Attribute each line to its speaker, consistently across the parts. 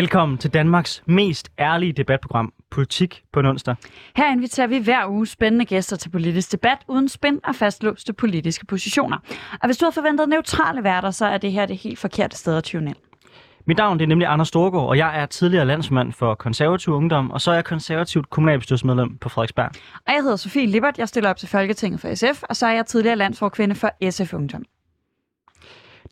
Speaker 1: Velkommen til Danmarks mest ærlige debatprogram, Politik på en onsdag.
Speaker 2: Her inviterer vi hver uge spændende gæster til politisk debat uden spænd og fastlåste politiske positioner. Og hvis du har forventet neutrale værter, så er det her det helt forkerte sted at tune ind.
Speaker 1: Mit navn det er nemlig Anders Storgård, og jeg er tidligere landsmand for konservativ ungdom, og så er jeg konservativt kommunalbestyrelsesmedlem på Frederiksberg.
Speaker 2: Og jeg hedder Sofie Lippert, jeg stiller op til Folketinget for SF, og så er jeg tidligere landsforkvinde for SF Ungdom.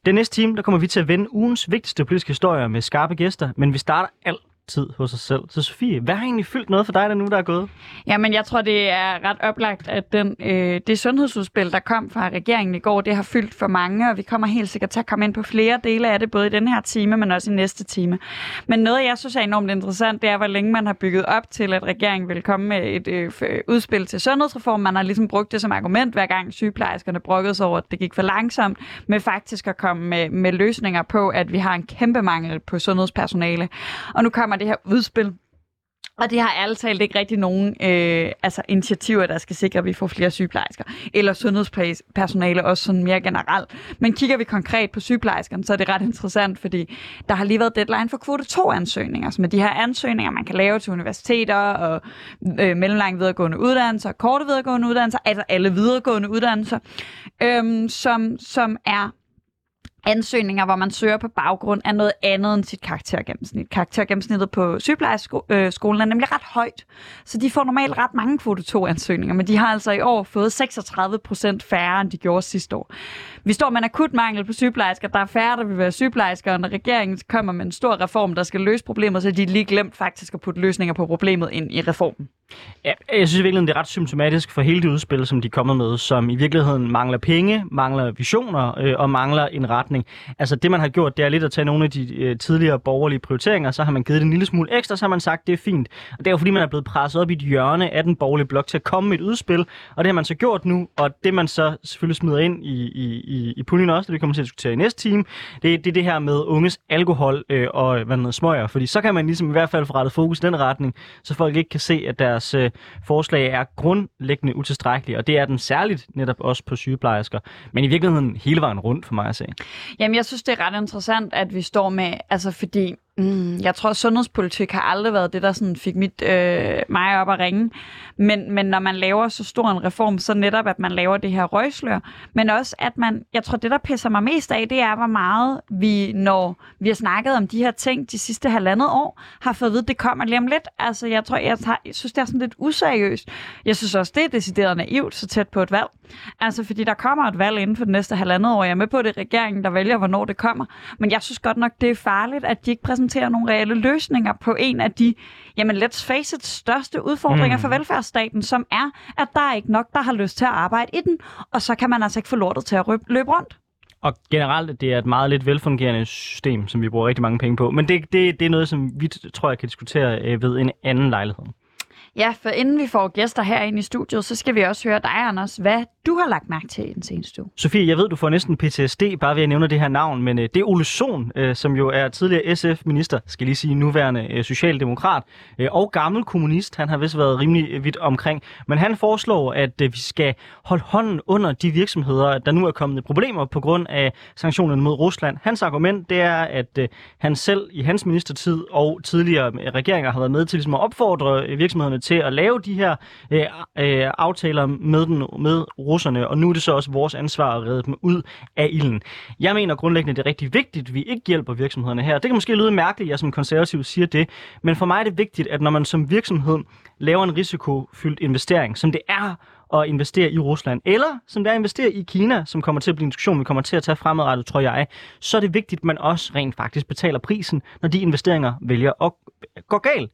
Speaker 1: Den næste time, der kommer vi til at vende ugens vigtigste politiske historier med skarpe gæster, men vi starter alt tid hos sig selv. Så Sofie, hvad har egentlig fyldt noget for dig, der nu der er gået?
Speaker 2: Jamen, jeg tror, det er ret oplagt, at den, øh, det sundhedsudspil, der kom fra regeringen i går, det har fyldt for mange, og vi kommer helt sikkert til at komme ind på flere dele af det, både i den her time, men også i næste time. Men noget, jeg synes er enormt interessant, det er, hvor længe man har bygget op til, at regeringen vil komme med et øh, øh udspil til sundhedsreform. Man har ligesom brugt det som argument, hver gang sygeplejerskerne brokkede sig over, at det gik for langsomt, med faktisk at komme med, med løsninger på, at vi har en kæmpe mangel på sundhedspersonale. Og nu kommer det her udspil. Og det har ærligt talt ikke rigtig nogen øh, altså initiativer, der skal sikre, at vi får flere sygeplejersker. Eller sundhedspersonale også sådan mere generelt. Men kigger vi konkret på sygeplejerskerne, så er det ret interessant, fordi der har lige været deadline for kvote 2-ansøgninger. Så med de her ansøgninger, man kan lave til universiteter og øh, mellemlang videregående uddannelser, korte videregående uddannelser, altså alle videregående uddannelser, øh, som, som er ansøgninger, hvor man søger på baggrund af noget andet end sit karaktergennemsnit. Karaktergennemsnittet på sygeplejeskolen øh, er nemlig ret højt, så de får normalt ret mange kvote 2-ansøgninger, men de har altså i år fået 36 procent færre, end de gjorde sidste år. Vi står med en akut mangel på sygeplejersker. Der er færre, der vil være sygeplejersker, og når regeringen kommer med en stor reform, der skal løse problemet, så de lige glemt faktisk at putte løsninger på problemet ind i reformen.
Speaker 1: Ja, jeg synes i virkeligheden, det er ret symptomatisk for hele det udspil, som de er kommet med, som i virkeligheden mangler penge, mangler visioner øh, og mangler en retning. Altså det, man har gjort, det er lidt at tage nogle af de øh, tidligere borgerlige prioriteringer, så har man givet det en lille smule ekstra, så har man sagt, det er fint. Og det er jo fordi, man er blevet presset op i et hjørne af den borgerlige blok til at komme med et udspil, og det har man så gjort nu, og det man så selvfølgelig smider ind i, i, i, i puljen også, det vi kommer til at diskutere i næste time, det, det er det her med unges alkohol øh, og øh, hvad noget, smøger, fordi så kan man ligesom i hvert fald få rettet fokus i den retning, så folk ikke kan se, at der deres øh, forslag er grundlæggende utilstrækkelige, og det er den særligt netop også på sygeplejersker, men i virkeligheden hele vejen rundt for mig at se.
Speaker 2: Jamen, jeg synes, det er ret interessant, at vi står med, altså fordi Mm, jeg tror, at sundhedspolitik har aldrig været det, der sådan fik mit, øh, mig op at ringe. Men, men når man laver så stor en reform, så netop, at man laver det her røgslør. Men også, at man, jeg tror, det, der pisser mig mest af, det er, hvor meget vi, når vi har snakket om de her ting de sidste halvandet år, har fået at vide, at det kommer lige om lidt. Altså, jeg tror, jeg, tager, jeg synes, det er sådan lidt useriøst. Jeg synes også, det er decideret naivt så tæt på et valg. Altså, fordi der kommer et valg inden for det næste halvandet år. Jeg er med på, at det er regeringen, der vælger, hvornår det kommer. Men jeg synes godt nok, det er farligt, at de ikke præsenterer nogle reelle løsninger på en af de, jamen let's face it, største udfordringer mm. for velfærdsstaten, som er, at der er ikke nok, der har lyst til at arbejde i den, og så kan man altså ikke få lortet til at løbe rundt.
Speaker 1: Og generelt, det er et meget lidt velfungerende system, som vi bruger rigtig mange penge på. Men det, det, det er noget, som vi tror, jeg kan diskutere øh, ved en anden lejlighed.
Speaker 2: Ja, for inden vi får gæster herinde i studiet, så skal vi også høre dig, Anders, hvad du har lagt mærke til i den seneste uge.
Speaker 1: Sofie, jeg ved, du får næsten PTSD, bare ved at nævne det her navn, men øh, det er Ole Sohn, øh, som jo er tidligere SF-minister, skal lige sige nuværende øh, socialdemokrat øh, og gammel kommunist. Han har vist været rimelig vidt omkring, men han foreslår, at øh, vi skal holde hånden under de virksomheder, der nu er kommet problemer på grund af sanktionerne mod Rusland. Hans argument, det er, at øh, han selv i hans ministertid og tidligere regeringer har været med til ligesom at opfordre øh, virksomhederne til at lave de her øh, øh, aftaler med, den, med russerne, og nu er det så også vores ansvar at redde dem ud af ilden. Jeg mener grundlæggende, det er rigtig vigtigt, at vi ikke hjælper virksomhederne her. Det kan måske lyde mærkeligt, at jeg som konservativ siger det, men for mig er det vigtigt, at når man som virksomhed laver en risikofyldt investering, som det er at investere i Rusland, eller som det er at investere i Kina, som kommer til at blive en diskussion, vi kommer til at tage fremadrettet, tror jeg, så er det vigtigt, at man også rent faktisk betaler prisen, når de investeringer vælger at gå galt.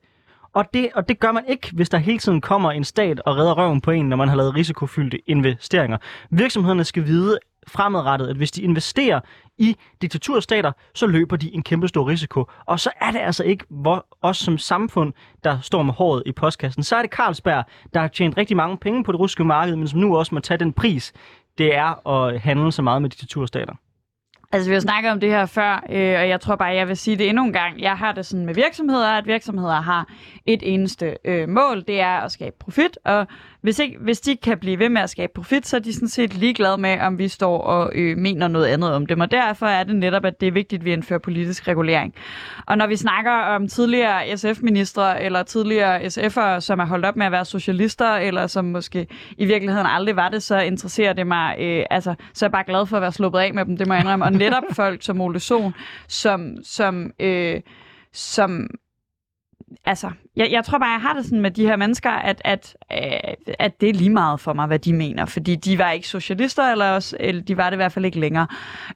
Speaker 1: Og det, og det gør man ikke, hvis der hele tiden kommer en stat og redder røven på en, når man har lavet risikofyldte investeringer. Virksomhederne skal vide fremadrettet, at hvis de investerer i diktaturstater, så løber de en kæmpe stor risiko. Og så er det altså ikke hvor, os som samfund, der står med håret i postkassen. Så er det Carlsberg, der har tjent rigtig mange penge på det russiske marked, men som nu også må tage den pris, det er at handle så meget med diktaturstater.
Speaker 2: Altså, vi har snakket om det her før, øh, og jeg tror bare, jeg vil sige det endnu en gang. Jeg har det sådan med virksomheder, at virksomheder har et eneste øh, mål, det er at skabe profit, og hvis, ikke, hvis de kan blive ved med at skabe profit, så er de sådan set ligeglade med, om vi står og øh, mener noget andet om dem. Og derfor er det netop, at det er vigtigt, at vi indfører politisk regulering. Og når vi snakker om tidligere SF-ministre eller tidligere SF'ere, som er holdt op med at være socialister, eller som måske i virkeligheden aldrig var det, så interesserer det mig. Øh, altså, så er jeg bare glad for at være sluppet af med dem, det må jeg indrømme. Netop folk som Ole Sohn, som, som, øh, som altså, jeg, jeg tror bare, jeg har det sådan med de her mennesker, at, at, øh, at det er lige meget for mig, hvad de mener. Fordi de var ikke socialister, eller, også, eller de var det i hvert fald ikke længere.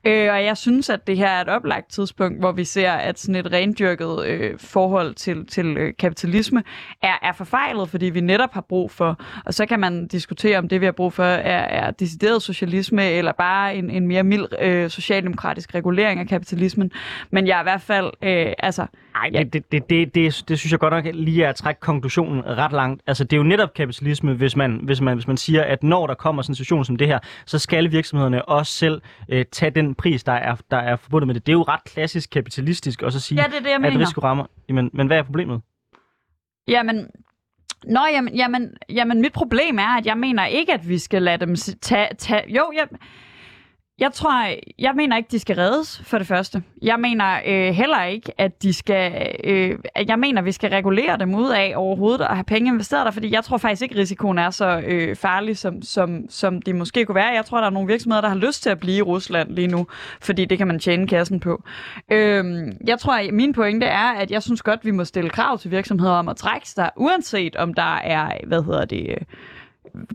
Speaker 2: Øh, og jeg synes, at det her er et oplagt tidspunkt, hvor vi ser, at sådan et rendyrket øh, forhold til, til øh, kapitalisme er, er forfejlet, fordi vi netop har brug for, og så kan man diskutere, om det vi har brug for er, er decideret socialisme, eller bare en, en mere mild øh, socialdemokratisk regulering af kapitalismen. Men jeg er i hvert fald, øh, altså...
Speaker 1: Ej, det, det, det, det, det, det synes jeg godt nok lige er at trække konklusionen ret langt. Altså, det er jo netop kapitalisme, hvis man, hvis man, hvis man siger, at når der kommer sådan en situation som det her, så skal virksomhederne også selv øh, tage den pris, der er, der er forbundet med det. Det er jo ret klassisk kapitalistisk også at sige,
Speaker 2: Ja, det er det, jeg
Speaker 1: at risiko rammer. Jamen, men hvad er problemet?
Speaker 2: Jamen, Nå, jamen, jamen, jamen, mit problem er, at jeg mener ikke, at vi skal lade dem tage... tage jo, jeg, jeg tror, jeg mener ikke, de skal reddes, for det første. Jeg mener øh, heller ikke, at de skal... Øh, at jeg mener, vi skal regulere dem ud af overhovedet og have penge investeret der, fordi jeg tror faktisk ikke, risikoen er så øh, farlig, som, som, som det måske kunne være. Jeg tror, der er nogle virksomheder, der har lyst til at blive i Rusland lige nu, fordi det kan man tjene kassen på. Øh, jeg tror, at min pointe er, at jeg synes godt, vi må stille krav til virksomheder om at trække sig, uanset om der er, hvad hedder det... Øh,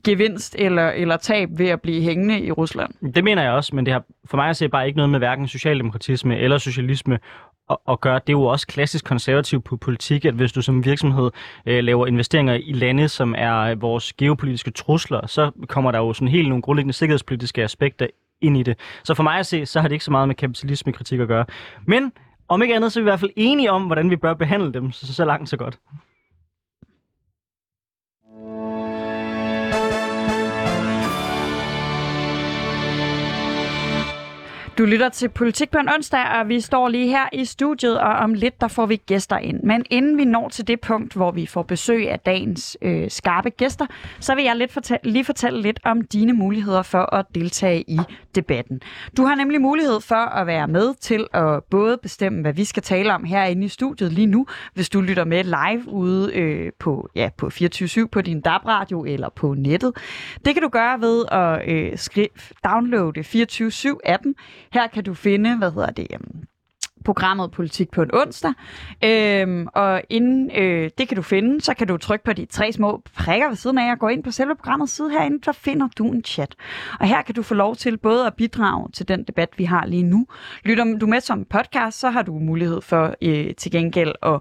Speaker 2: gevinst eller, eller tab ved at blive hængende i Rusland.
Speaker 1: Det mener jeg også, men det har for mig at se bare ikke noget med hverken socialdemokratisme eller socialisme at, at gøre. Det er jo også klassisk konservativ på politik, at hvis du som virksomhed øh, laver investeringer i lande, som er vores geopolitiske trusler, så kommer der jo sådan helt nogle grundlæggende sikkerhedspolitiske aspekter ind i det. Så for mig at se, så har det ikke så meget med kapitalismekritik at gøre. Men om ikke andet, så er vi i hvert fald enige om, hvordan vi bør behandle dem, så, så langt så godt.
Speaker 2: Du lytter til Politik på en onsdag, og vi står lige her i studiet, og om lidt der får vi gæster ind. Men inden vi når til det punkt, hvor vi får besøg af dagens øh, skarpe gæster, så vil jeg lidt fortælle, lige fortælle lidt om dine muligheder for at deltage i debatten. Du har nemlig mulighed for at være med til at både bestemme, hvad vi skal tale om herinde i studiet lige nu, hvis du lytter med live ude øh, på, ja, på 24 på din DAB-radio eller på nettet. Det kan du gøre ved at øh, skrive, downloade 24-7-appen. Her kan du finde, hvad hedder det, øhm, programmet Politik på en onsdag. Øhm, og inden øh, det kan du finde, så kan du trykke på de tre små prikker ved siden af og gå ind på selve programmets side herinde, så finder du en chat. Og her kan du få lov til både at bidrage til den debat, vi har lige nu. Lytter du med som podcast, så har du mulighed for øh, til gengæld at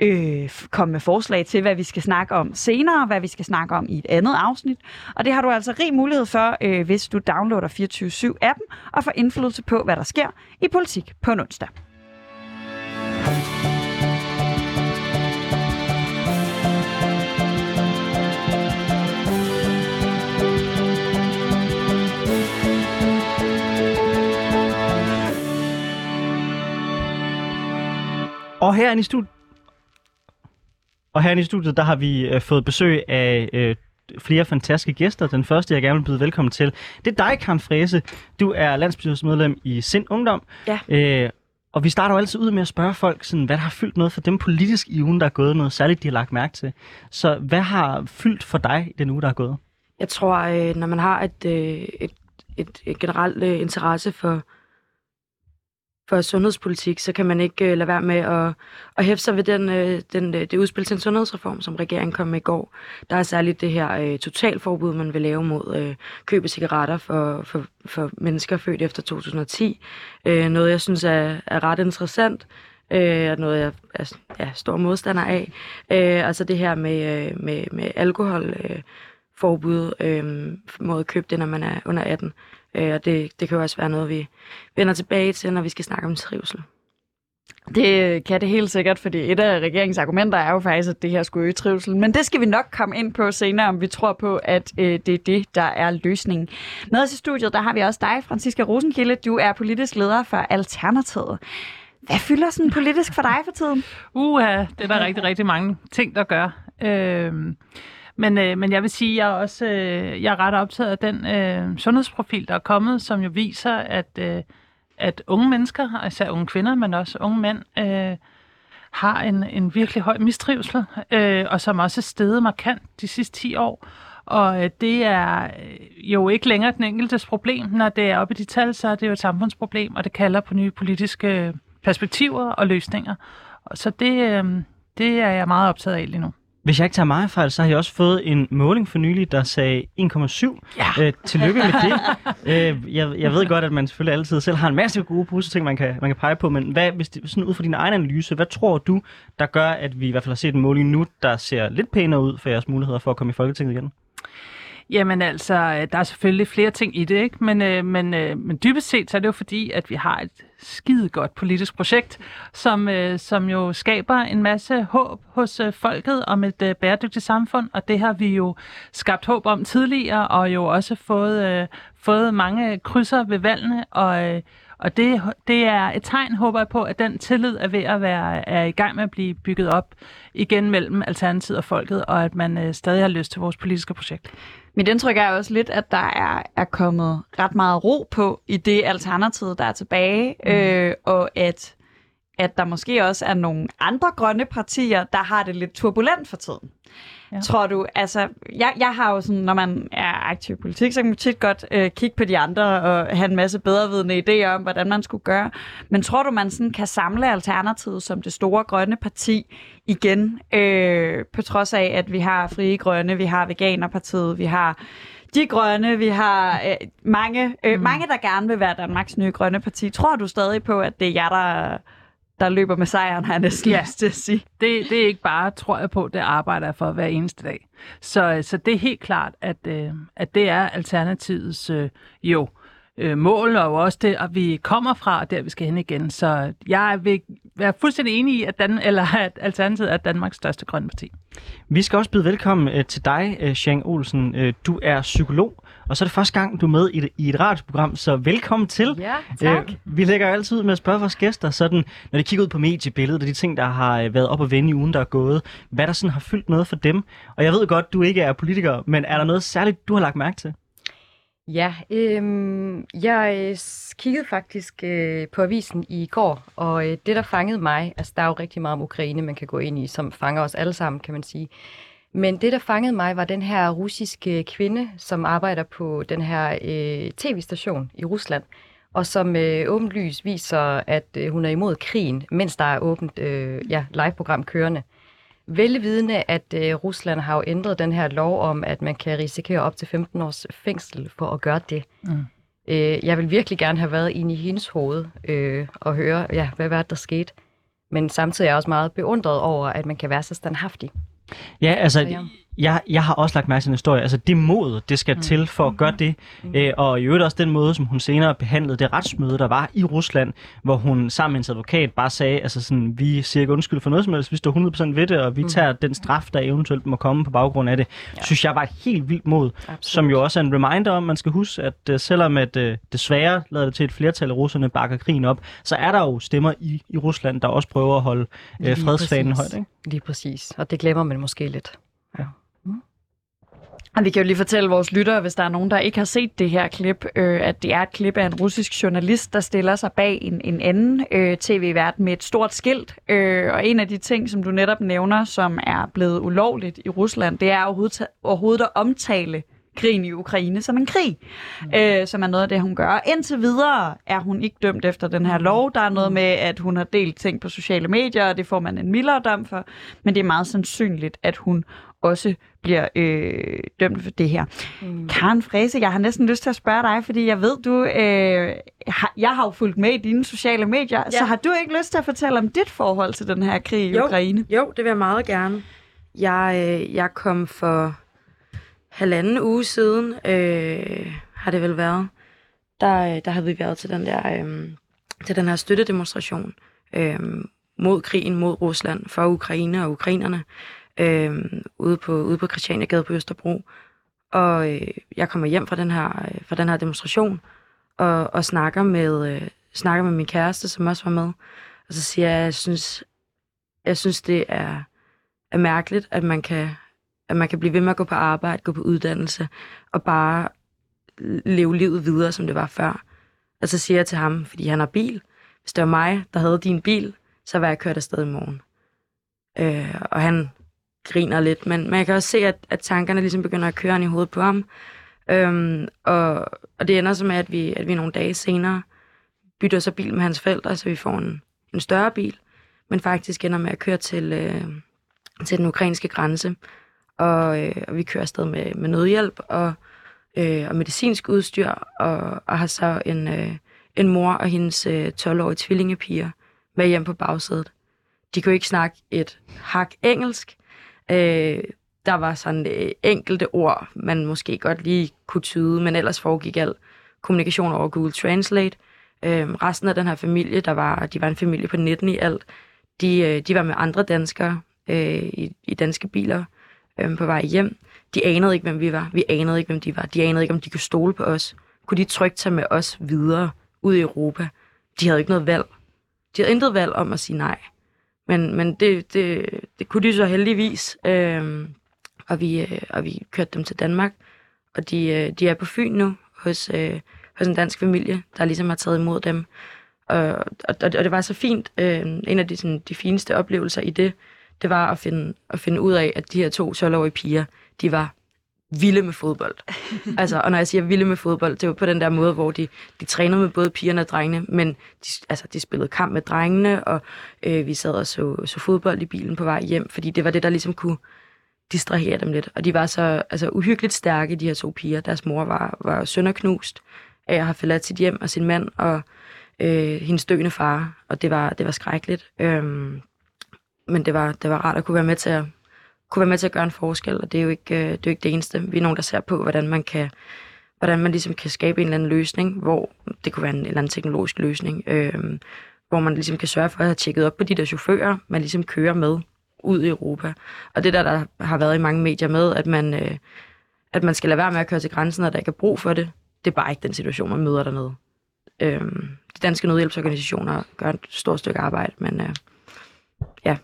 Speaker 2: øh, komme med forslag til, hvad vi skal snakke om senere, hvad vi skal snakke om i et andet afsnit. Og det har du altså rig mulighed for, øh, hvis du downloader 24-7-appen og får indflydelse på, hvad der sker i politik på en onsdag.
Speaker 1: Og herinde i studiet, og herinde i studiet, der har vi øh, fået besøg af øh, flere fantastiske gæster. Den første, jeg gerne vil byde velkommen til, det er dig, Karen Fræse. Du er landsbestyrelsesmedlem i Sind Ungdom.
Speaker 2: Ja.
Speaker 1: Øh, og vi starter jo altid ud med at spørge folk, sådan, hvad der har fyldt noget for dem politisk i ugen, der er gået, noget særligt, de har lagt mærke til. Så hvad har fyldt for dig i den uge, der er gået?
Speaker 3: Jeg tror, øh, når man har et, øh, et, et, et generelt øh, interesse for, for sundhedspolitik, så kan man ikke øh, lade være med at, at hæfte sig ved den, øh, den, øh, det udspil til en sundhedsreform, som regeringen kom med i går. Der er særligt det her øh, totalforbud, man vil lave mod øh, køb af cigaretter for, for, for mennesker født efter 2010. Øh, noget, jeg synes er, er ret interessant, øh, og noget, jeg er ja, stor modstander af. Øh, altså det her med, øh, med, med alkohol... Øh, forbud øh, mod at købe det, når man er under 18. Øh, og det, det kan jo også være noget, vi vender tilbage til, når vi skal snakke om trivsel.
Speaker 2: Det kan det helt sikkert, fordi et af regeringens argumenter er jo faktisk, at det her skulle øge trivsel. Men det skal vi nok komme ind på senere, om vi tror på, at øh, det er det, der er løsningen. Med os i studiet, der har vi også dig, Franziska Rosenkilde. Du er politisk leder for Alternativet. Hvad fylder sådan politisk for dig for tiden?
Speaker 4: Uha, det er der rigtig, rigtig mange ting, der gør. Øh, men, øh, men jeg vil sige, at jeg er også øh, jeg er ret optaget af den øh, sundhedsprofil, der er kommet, som jo viser, at, øh, at unge mennesker, især unge kvinder, men også unge mænd, øh, har en, en virkelig høj mistrivsel, øh, og som også er steget markant de sidste 10 år. Og øh, det er øh, jo ikke længere den enkeltes problem. Når det er oppe i de tal, så er det jo et samfundsproblem, og det kalder på nye politiske perspektiver og løsninger. Så det, øh, det er jeg meget optaget af lige nu.
Speaker 1: Hvis jeg ikke tager meget fejl, så har jeg også fået en måling for nylig, der sagde 1,7. Ja. Øh, tillykke med det. øh, jeg, jeg ved godt, at man selvfølgelig altid selv har en masse gode positive ting, man kan, man kan pege på, men hvad, hvis det, sådan ud fra din egen analyse, hvad tror du, der gør, at vi i hvert fald har set en måling nu, der ser lidt pænere ud for jeres muligheder for at komme i Folketinget igen?
Speaker 4: Jamen altså, øh, der er selvfølgelig flere ting i det, ikke? Men, øh, men, øh, men dybest set så er det jo fordi, at vi har et skide godt politisk projekt, som, øh, som jo skaber en masse håb hos øh, folket om et øh, bæredygtigt samfund, og det har vi jo skabt håb om tidligere, og jo også fået, øh, fået mange krydser ved valgene, og, øh, og det, det er et tegn, håber jeg på, at den tillid er ved at være er i gang med at blive bygget op igen mellem Alternativet og folket, og at man øh, stadig har lyst til vores politiske projekt.
Speaker 2: Mit indtryk er også lidt, at der er, er kommet ret meget ro på i det alternativ, der er tilbage, mm. øh, og at, at der måske også er nogle andre grønne partier, der har det lidt turbulent for tiden. Ja. Tror du, altså, jeg, jeg har jo sådan, når man er aktiv i politik, så kan man tit godt øh, kigge på de andre og have en masse bedrevidende idéer om, hvordan man skulle gøre. Men tror du, man sådan kan samle Alternativet som det store grønne parti igen, øh, på trods af, at vi har Frie Grønne, vi har Veganerpartiet, vi har de grønne, vi har øh, mange, øh, mm. mange, der gerne vil være Danmarks nye grønne parti. Tror du stadig på, at det er jer, der der løber med sejren, har jeg næsten ja. lyst til at sige.
Speaker 4: Det, det er ikke bare, tror jeg på, det arbejder jeg for hver eneste dag. Så, så det er helt klart, at, øh, at det er Alternativets øh, jo øh, mål, og også det, at vi kommer fra, og der vi skal hen igen. Så jeg vil være fuldstændig enig i, at, Dan, eller at Alternativet er Danmarks største grønne parti.
Speaker 1: Vi skal også byde velkommen øh, til dig, øh, Shang Olsen. Øh, du er psykolog, og så er det første gang, du er med i et, i et radioprogram, så velkommen til.
Speaker 2: Ja, tak.
Speaker 1: Øh, vi lægger altid ud med at spørge vores gæster, sådan, når de kigger ud på mediebilledet og de ting, der har været op og vende i ugen, der er gået, hvad der sådan har fyldt noget for dem. Og jeg ved godt, du ikke er politiker, men er der noget særligt, du har lagt mærke til?
Speaker 5: Ja, øhm, øh, jeg kiggede faktisk øh, på avisen i går, og øh, det, der fangede mig, altså der er jo rigtig meget om Ukraine, man kan gå ind i, som fanger os alle sammen, kan man sige. Men det, der fangede mig, var den her russiske kvinde, som arbejder på den her øh, tv-station i Rusland, og som øh, åbenlyst viser, at øh, hun er imod krigen, mens der er åbent øh, ja, live-program kørende. Velvidende, at øh, Rusland har jo ændret den her lov om, at man kan risikere op til 15 års fængsel for at gøre det. Mm. Øh, jeg vil virkelig gerne have været inde i hendes hoved øh, og høre, ja, hvad var det, der skete. Men samtidig er jeg også meget beundret over, at man kan være så standhaftig.
Speaker 1: Ja, altså, jeg, jeg har også lagt mærke til en historie. Altså, det mod, det skal mm. til for at gøre det. Mm. Øh, og i øvrigt også den måde, som hun senere behandlede det retsmøde, der var i Rusland, hvor hun sammen med en advokat bare sagde, altså sådan, vi siger ikke undskyld for noget som helst, vi står 100% ved det, og vi mm. tager den straf, der eventuelt må komme på baggrund af det. Ja. synes jeg var et helt vildt mod, Absolut. som jo også er en reminder om, man skal huske, at uh, selvom at uh, desværre lader det til et flertal af russerne bakker krigen op, så er der jo stemmer i, i Rusland, der også prøver at holde uh, fredsfanen højt. Ikke?
Speaker 5: Lige præcis, og det glemmer man måske lidt.
Speaker 2: Og vi kan jo lige fortælle vores lyttere, hvis der er nogen, der ikke har set det her klip, øh, at det er et klip af en russisk journalist, der stiller sig bag en, en anden øh, tv-vært med et stort skilt. Øh, og en af de ting, som du netop nævner, som er blevet ulovligt i Rusland, det er overhovedet, overhovedet at omtale krigen i Ukraine som en krig, mm. øh, som er noget af det, hun gør. Indtil videre er hun ikke dømt efter den her lov. Der er noget mm. med, at hun har delt ting på sociale medier, og det får man en mildere dom for. Men det er meget sandsynligt, at hun også bliver øh, dømt for det her. Mm. Karen Frese, jeg har næsten lyst til at spørge dig, fordi jeg ved, du øh, har, jeg har jo fulgt med i dine sociale medier, ja. så har du ikke lyst til at fortælle om dit forhold til den her krig i
Speaker 3: jo,
Speaker 2: Ukraine?
Speaker 3: Jo, det vil jeg meget gerne. Jeg, øh, jeg kom for halvanden uge siden, øh, har det vel været, der, øh, der havde vi været til den der øh, til den her støttedemonstration øh, mod krigen, mod Rusland, for Ukraine og ukrainerne, øh, ude, på, ude på Christianiagade på Østerbro. Og øh, jeg kommer hjem fra den her, øh, fra den her demonstration, og, og snakker, med, øh, snakker med min kæreste, som også var med. Og så siger jeg, jeg synes, jeg synes det er, er mærkeligt, at man, kan, at man kan blive ved med at gå på arbejde, gå på uddannelse, og bare leve livet videre, som det var før. Og så siger jeg til ham, fordi han har bil, hvis det var mig, der havde din bil, så var jeg kørt afsted i morgen. Øh, og han griner lidt, men man kan også se, at, at tankerne ligesom begynder at køre i hovedet på ham. Øhm, og, og det ender så med, at vi, at vi nogle dage senere bytter så bil med hans forældre, så vi får en, en større bil, men faktisk ender med at køre til, øh, til den ukrainske grænse. Og, øh, og vi kører afsted med, med nødhjælp og, øh, og medicinsk udstyr, og, og har så en, øh, en mor og hendes øh, 12-årige tvillingepiger med hjem på bagsædet. De kunne ikke snakke et hak engelsk. Øh, der var sådan øh, enkelte ord, man måske godt lige kunne tyde, men ellers foregik al kommunikation over Google Translate. Øh, resten af den her familie, der var, de var en familie på 19 i alt, de, øh, de var med andre danskere øh, i, i danske biler øh, på vej hjem. De anede ikke, hvem vi var. Vi anede ikke, hvem de var. De anede ikke, om de kunne stole på os. Kunne de trygt tage med os videre ud i Europa? De havde ikke noget valg. De havde intet valg om at sige nej. Men, men det, det, det kunne de så heldigvis. Øh, og, vi, øh, og vi kørte dem til Danmark. Og de, øh, de er på Fyn nu hos, øh, hos en dansk familie, der ligesom har taget imod dem. Og, og, og det var så fint. Øh, en af de, sådan, de fineste oplevelser i det, det var at finde, at finde ud af, at de her to 12-årige piger, de var vilde med fodbold. altså, og når jeg siger vilde med fodbold, det var på den der måde, hvor de, de trænede med både pigerne og drengene, men de, altså, de spillede kamp med drengene, og øh, vi sad og så, så fodbold i bilen på vej hjem, fordi det var det, der ligesom kunne distrahere dem lidt. Og de var så altså, uhyggeligt stærke, de her to piger. Deres mor var, var sønderknust af at have forladt sit hjem og sin mand, og øh, hendes døende far, og det var, det var skrækkeligt. Øhm, men det var, det var rart at kunne være med til at, kunne være med til at gøre en forskel, og det er jo ikke, øh, det, er jo ikke det eneste. Vi er nogen, der ser på, hvordan man kan hvordan man ligesom kan skabe en eller anden løsning, hvor det kunne være en eller anden teknologisk løsning, øh, hvor man ligesom kan sørge for at have tjekket op på de der chauffører, man ligesom kører med ud i Europa. Og det der, der har været i mange medier med, at man, øh, at man skal lade være med at køre til grænsen, og der ikke er brug for det, det er bare ikke den situation, man møder dernede. Øh, de danske nødhjælpsorganisationer gør et stort stykke arbejde, men øh, ja,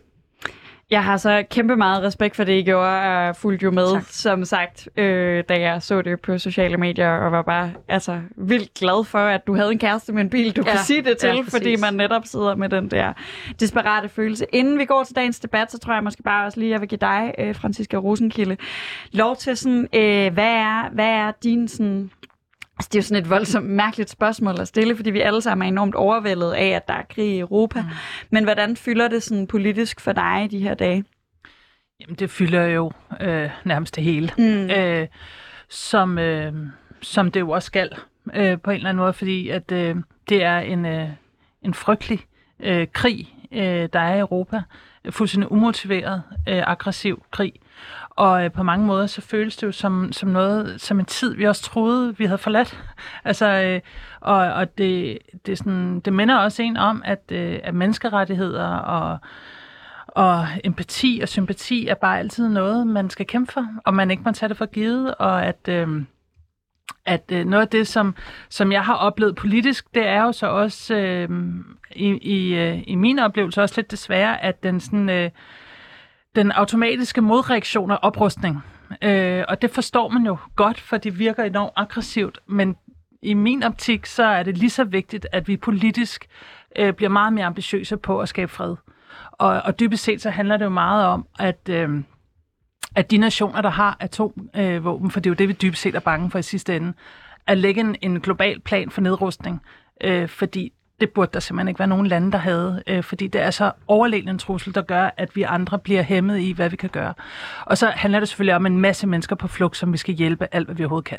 Speaker 2: jeg har så kæmpe meget respekt for det, I gjorde, og fulgte jo med,
Speaker 3: Tak.
Speaker 2: som sagt, øh, da jeg så det på sociale medier, og var bare altså, vildt glad for, at du havde en kæreste med en bil, du ja, kunne sige det til,
Speaker 3: ja,
Speaker 2: ja,
Speaker 3: præcis.
Speaker 2: fordi man netop sidder med den der desperate følelse. Inden vi går til dagens debat, så tror jeg måske bare også lige, at jeg vil give dig, øh, Franziska Rosenkilde, lov til sådan, øh, hvad, er, hvad er din sådan, Altså, det er jo sådan et voldsomt mærkeligt spørgsmål at stille, fordi vi alle sammen er enormt overvældet af, at der er krig i Europa. Mm. Men hvordan fylder det sådan politisk for dig i de her dage?
Speaker 4: Jamen, det fylder jo øh, nærmest det hele.
Speaker 2: Mm.
Speaker 4: øh, som, øh, som det jo også skal øh, på en eller anden måde, fordi at øh, det er en, øh, en frygtelig øh, krig, øh, der er i Europa. Fuldstændig umotiveret, øh, aggressiv krig. Og øh, på mange måder, så føles det jo som, som noget, som en tid, vi også troede, vi havde forladt. altså, øh, og, og det, det, sådan, det minder også en om, at, øh, at menneskerettigheder og og empati og sympati er bare altid noget, man skal kæmpe for, og man ikke må tage det for givet, og at, øh, at øh, noget af det, som, som jeg har oplevet politisk, det er jo så også øh, i, i, øh, i min oplevelse også lidt desværre, at den, sådan, øh, den automatiske modreaktion er oprustning. Øh, og det forstår man jo godt, for det virker enormt aggressivt, men i min optik, så er det lige så vigtigt, at vi politisk øh, bliver meget mere ambitiøse på at skabe fred. Og, og dybest set så handler det jo meget om, at, øh, at de nationer, der har atomvåben, for det er jo det, vi dybest set er bange for i sidste ende, at lægge en, en global plan for nedrustning, øh, fordi det burde der simpelthen ikke være nogen lande, der havde, øh, fordi det er så overlegen en trussel, der gør, at vi andre bliver hæmmet i, hvad vi kan gøre. Og så handler det selvfølgelig om en masse mennesker på flugt, som vi skal hjælpe alt, hvad vi overhovedet kan.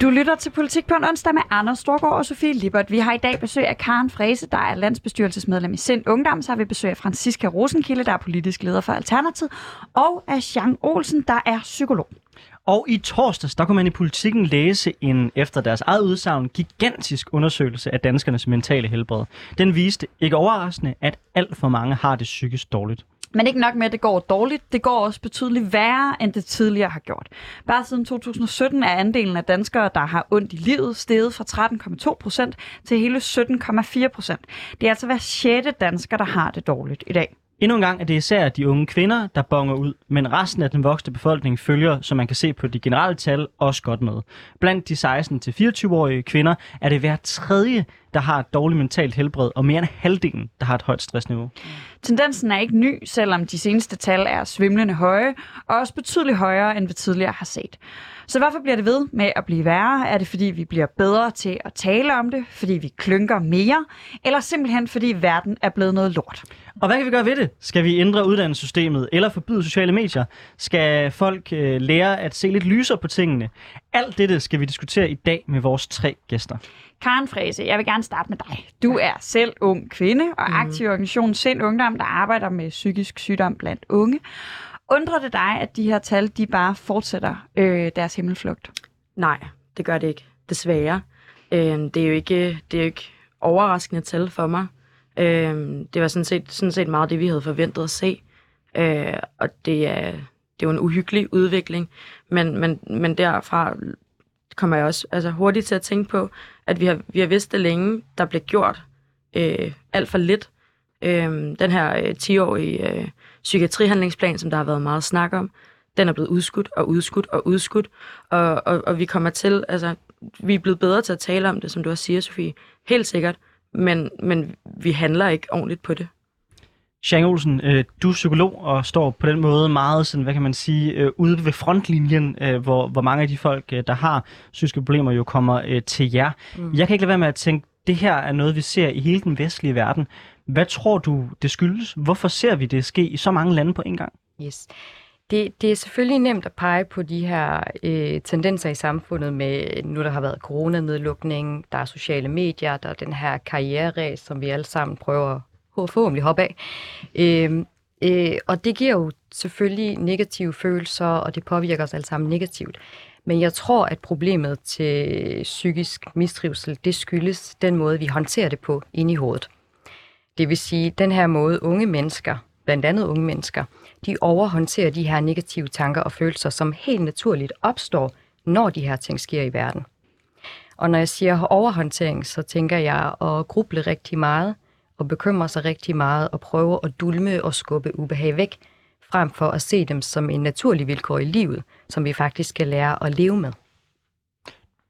Speaker 2: Du lytter til Politik på en onsdag med Anders Storgård og Sofie Lippert. Vi har i dag besøg af Karen Frese, der er landsbestyrelsesmedlem i Sind Ungdom. Så har vi besøg af Franziska Rosenkilde, der er politisk leder for Alternativ, og af Jean Olsen, der er psykolog.
Speaker 1: Og i torsdags, der kunne man i politikken læse en, efter deres eget udsagn, gigantisk undersøgelse af danskernes mentale helbred. Den viste, ikke overraskende, at alt for mange har det psykisk dårligt.
Speaker 2: Men ikke nok med, at det går dårligt, det går også betydeligt værre, end det tidligere har gjort. Bare siden 2017 er andelen af danskere, der har ondt i livet, steget fra 13,2 procent til hele 17,4 procent. Det er altså hver sjette dansker, der har det dårligt i dag.
Speaker 1: Endnu en gang er det især de unge kvinder, der bonger ud, men resten af den voksne befolkning følger, som man kan se på de generelle tal, også godt med. Blandt de 16-24-årige kvinder er det hver tredje, der har et dårligt mentalt helbred, og mere end halvdelen, der har et højt stressniveau.
Speaker 2: Tendensen er ikke ny, selvom de seneste tal er svimlende høje, og også betydeligt højere, end vi tidligere har set. Så hvorfor bliver det ved med at blive værre? Er det fordi, vi bliver bedre til at tale om det? Fordi vi klynker mere? Eller simpelthen fordi verden er blevet noget lort?
Speaker 1: Og hvad kan vi gøre ved det? Skal vi ændre uddannelsessystemet eller forbyde sociale medier? Skal folk øh, lære at se lidt lysere på tingene? Alt dette skal vi diskutere i dag med vores tre gæster.
Speaker 2: Karen Frese, jeg vil gerne starte med dig. Du er selv ung kvinde og aktiv i organisationen Sind Ungdom, der arbejder med psykisk sygdom blandt unge. Undrer det dig, at de her tal de bare fortsætter øh, deres himmelflugt?
Speaker 3: Nej, det gør det ikke. Desværre. Øh, det, er jo ikke, det er jo ikke overraskende tal for mig. Øh, det var sådan set, sådan set meget det, vi havde forventet at se. Øh, og det er, det er jo en uhyggelig udvikling. Men, men, men derfra kommer jeg også altså, hurtigt til at tænke på, at vi har, vi har vidst det længe, der blev gjort øh, alt for lidt. Øh, den her øh, 10-årige øh, psykiatrihandlingsplan, som der har været meget snak om, den er blevet udskudt og udskudt og udskudt. Og, og, og vi kommer til, altså, vi er blevet bedre til at tale om det, som du også siger, Sofie. Helt sikkert. Men, men vi handler ikke ordentligt på det.
Speaker 1: Jean Olsen, øh, du er psykolog og står på den måde meget sådan, hvad kan man sige, øh, ude ved frontlinjen, øh, hvor, hvor mange af de folk, øh, der har psykiske problemer, jo kommer øh, til jer. Mm. Jeg kan ikke lade være med at tænke, det her er noget, vi ser i hele den vestlige verden. Hvad tror du, det skyldes? Hvorfor ser vi det ske i så mange lande på en gang?
Speaker 5: Yes. Det, det er selvfølgelig nemt at pege på de her øh, tendenser i samfundet med, nu der har været coronanedlukning, der er sociale medier, der er den her karriere som vi alle sammen prøver forhåbentlig hoppe af. Øh, øh, og det giver jo selvfølgelig negative følelser, og det påvirker os alle sammen negativt. Men jeg tror, at problemet til psykisk mistrivsel, det skyldes den måde, vi håndterer det på inde i hovedet. Det vil sige, den her måde unge mennesker, blandt andet unge mennesker, de overhåndterer de her negative tanker og følelser, som helt naturligt opstår, når de her ting sker i verden. Og når jeg siger overhåndtering, så tænker jeg at gruble rigtig meget – og bekymrer sig rigtig meget og prøver at dulme og skubbe ubehag væk, frem for at se dem som en naturlig vilkår i livet, som vi faktisk skal lære at leve med.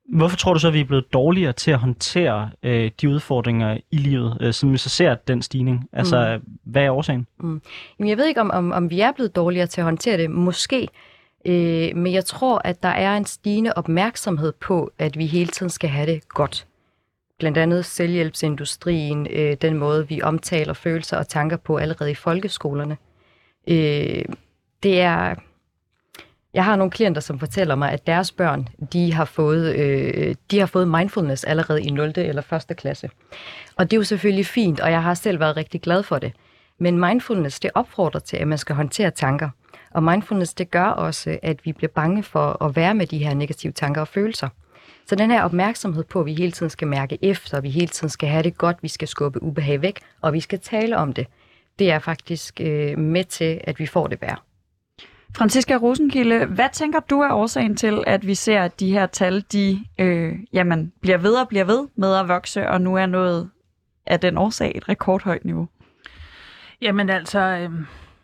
Speaker 1: Hvorfor tror du så, at vi er blevet dårligere til at håndtere øh, de udfordringer i livet, øh, som vi så ser den stigning? Altså, mm. hvad er årsagen?
Speaker 5: Mm. Jamen, jeg ved ikke, om, om, om vi er blevet dårligere til at håndtere det. Måske. Øh, men jeg tror, at der er en stigende opmærksomhed på, at vi hele tiden skal have det godt blandt andet selvhjælpsindustrien, øh, den måde, vi omtaler følelser og tanker på allerede i folkeskolerne. Øh, det er... Jeg har nogle klienter, som fortæller mig, at deres børn, de har fået, øh, de har fået mindfulness allerede i 0. eller 1. klasse. Og det er jo selvfølgelig fint, og jeg har selv været rigtig glad for det. Men mindfulness, det opfordrer til, at man skal håndtere tanker. Og mindfulness, det gør også, at vi bliver bange for at være med de her negative tanker og følelser. Så den her opmærksomhed på, at vi hele tiden skal mærke efter, vi hele tiden skal have det godt, vi skal skubbe ubehag væk, og vi skal tale om det, det er faktisk øh, med til, at vi får det værre.
Speaker 2: Franziska Rosenkilde, hvad tænker du er årsagen til, at vi ser, at de her tal, de øh, jamen, bliver ved og bliver ved med at vokse, og nu er noget af den årsag et rekordhøjt niveau?
Speaker 4: Jamen altså, øh,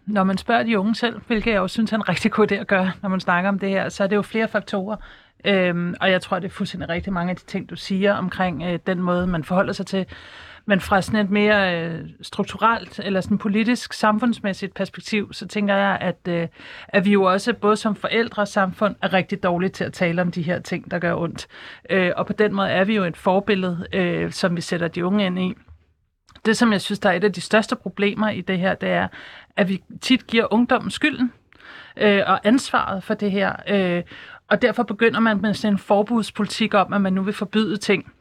Speaker 4: når man spørger de unge selv, hvilket jeg også synes er en rigtig god idé at gøre, når man snakker om det her, så er det jo flere faktorer. Øhm, og jeg tror, det er fuldstændig rigtig mange af de ting, du siger omkring øh, den måde, man forholder sig til. Men fra sådan et mere øh, strukturelt eller sådan politisk, samfundsmæssigt perspektiv, så tænker jeg, at, øh, at vi jo også både som forældre og samfund er rigtig dårlige til at tale om de her ting, der gør ondt. Øh, og på den måde er vi jo et forbillede, øh, som vi sætter de unge ind i. Det, som jeg synes, der er et af de største problemer i det her, det er, at vi tit giver ungdommen skylden øh, og ansvaret for det her. Øh, og derfor begynder man med sådan en forbudspolitik om, at man nu vil forbyde ting.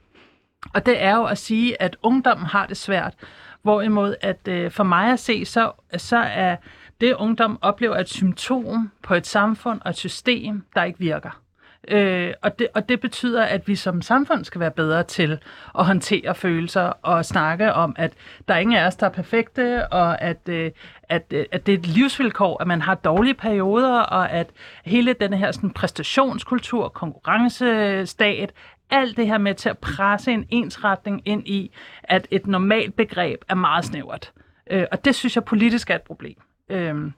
Speaker 4: Og det er jo at sige, at ungdommen har det svært. Hvorimod at øh, for mig at se, så, så er det ungdom oplever et symptom på et samfund og et system, der ikke virker. Øh, og, det, og det betyder, at vi som samfund skal være bedre til at håndtere følelser og snakke om, at der er ingen af os, der er perfekte, og at, øh, at, øh, at det er et livsvilkår, at man har dårlige perioder, og at hele den her sådan, præstationskultur, konkurrencestat, alt det her med til at presse en ensretning ind i, at et normalt begreb er meget snævert. Øh, og det synes jeg politisk er et problem. Øh,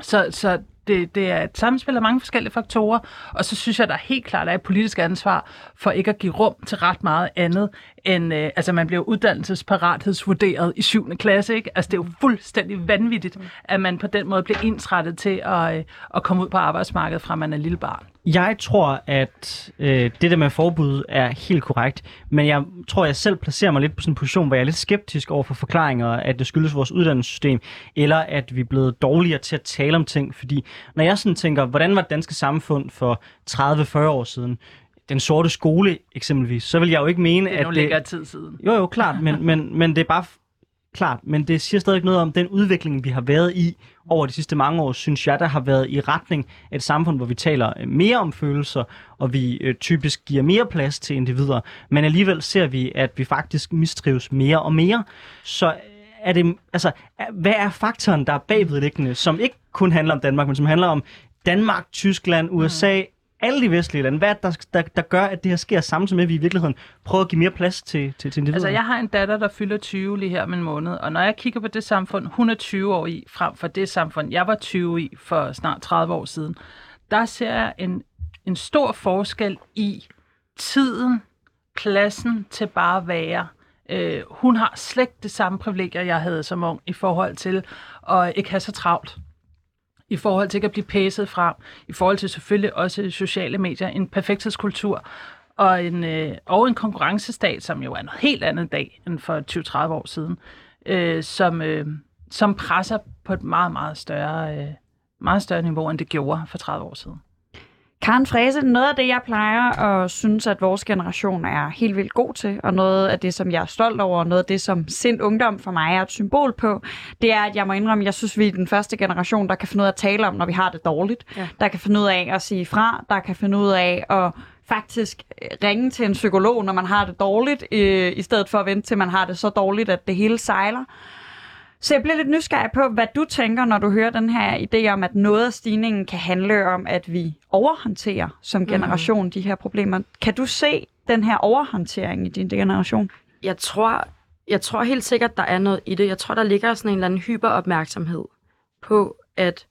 Speaker 4: så, så det, det er et samspil af mange forskellige faktorer, og så synes jeg, der helt klart er et politisk ansvar for ikke at give rum til ret meget andet, end øh, altså man bliver uddannelsesparathedsvurderet i 7. klasse, ikke? Altså det er jo fuldstændig vanvittigt, at man på den måde bliver ensrettet til at, øh, at komme ud på arbejdsmarkedet fra man er lille barn.
Speaker 1: Jeg tror, at øh, det der med forbud er helt korrekt, men jeg tror, jeg selv placerer mig lidt på sådan en position, hvor jeg er lidt skeptisk over for forklaringer, at det skyldes vores uddannelsessystem, eller at vi er blevet dårligere til at tale om ting. Fordi når jeg sådan tænker, hvordan var det danske samfund for 30-40 år siden, den sorte skole eksempelvis, så vil jeg jo ikke mene,
Speaker 4: Det er
Speaker 1: at det...
Speaker 4: tid siden.
Speaker 1: Jo, jo, klart, men, men, men det er bare klart, men det siger stadig noget om den udvikling, vi har været i over de sidste mange år, synes jeg, der har været i retning af et samfund, hvor vi taler øh, mere om følelser, og vi øh, typisk giver mere plads til individer, men alligevel ser vi, at vi faktisk mistrives mere og mere. Så øh, er det, altså, hvad er faktoren, der er bagvedliggende, som ikke kun handler om Danmark, men som handler om Danmark, Tyskland, USA, alle de vestlige lande. Hvad er det, der, der, der gør, at det her sker samtidig med, at vi i virkeligheden prøver at give mere plads til, til, til individet?
Speaker 4: Altså, jeg har en datter, der fylder 20 lige her om en måned, og når jeg kigger på det samfund, hun er 20 år i, frem for det samfund, jeg var 20 i for snart 30 år siden, der ser jeg en, en stor forskel i tiden, pladsen til bare at være. Øh, hun har slet ikke det samme privilegier, jeg havde som ung, i forhold til at ikke have så travlt. I forhold til ikke at blive pæset frem. I forhold til selvfølgelig også sociale medier. En perfekthedskultur. Og en, øh, og en konkurrencestat, som jo er noget helt andet dag end for 20-30 år siden. Øh, som, øh, som presser på et meget, meget større, øh, meget større niveau, end det gjorde for 30 år siden.
Speaker 2: Karen Fræse, noget af det, jeg plejer at synes, at vores generation er helt vildt god til, og noget af det, som jeg er stolt over, og noget af det, som sind ungdom for mig er et symbol på, det er, at jeg må indrømme, at jeg synes, vi er den første generation, der kan finde ud af at tale om, når vi har det dårligt.
Speaker 3: Ja.
Speaker 2: Der kan finde ud af at sige fra, der kan finde ud af at faktisk ringe til en psykolog, når man har det dårligt, øh, i stedet for at vente til, man har det så dårligt, at det hele sejler. Så jeg bliver lidt nysgerrig på, hvad du tænker, når du hører den her idé om, at noget af stigningen kan handle om, at vi overhåndterer som generation mm. de her problemer. Kan du se den her overhåndtering i din generation?
Speaker 3: jeg tror, jeg tror helt sikkert, der er noget i det. Jeg tror, der ligger sådan en eller anden hyperopmærksomhed på, at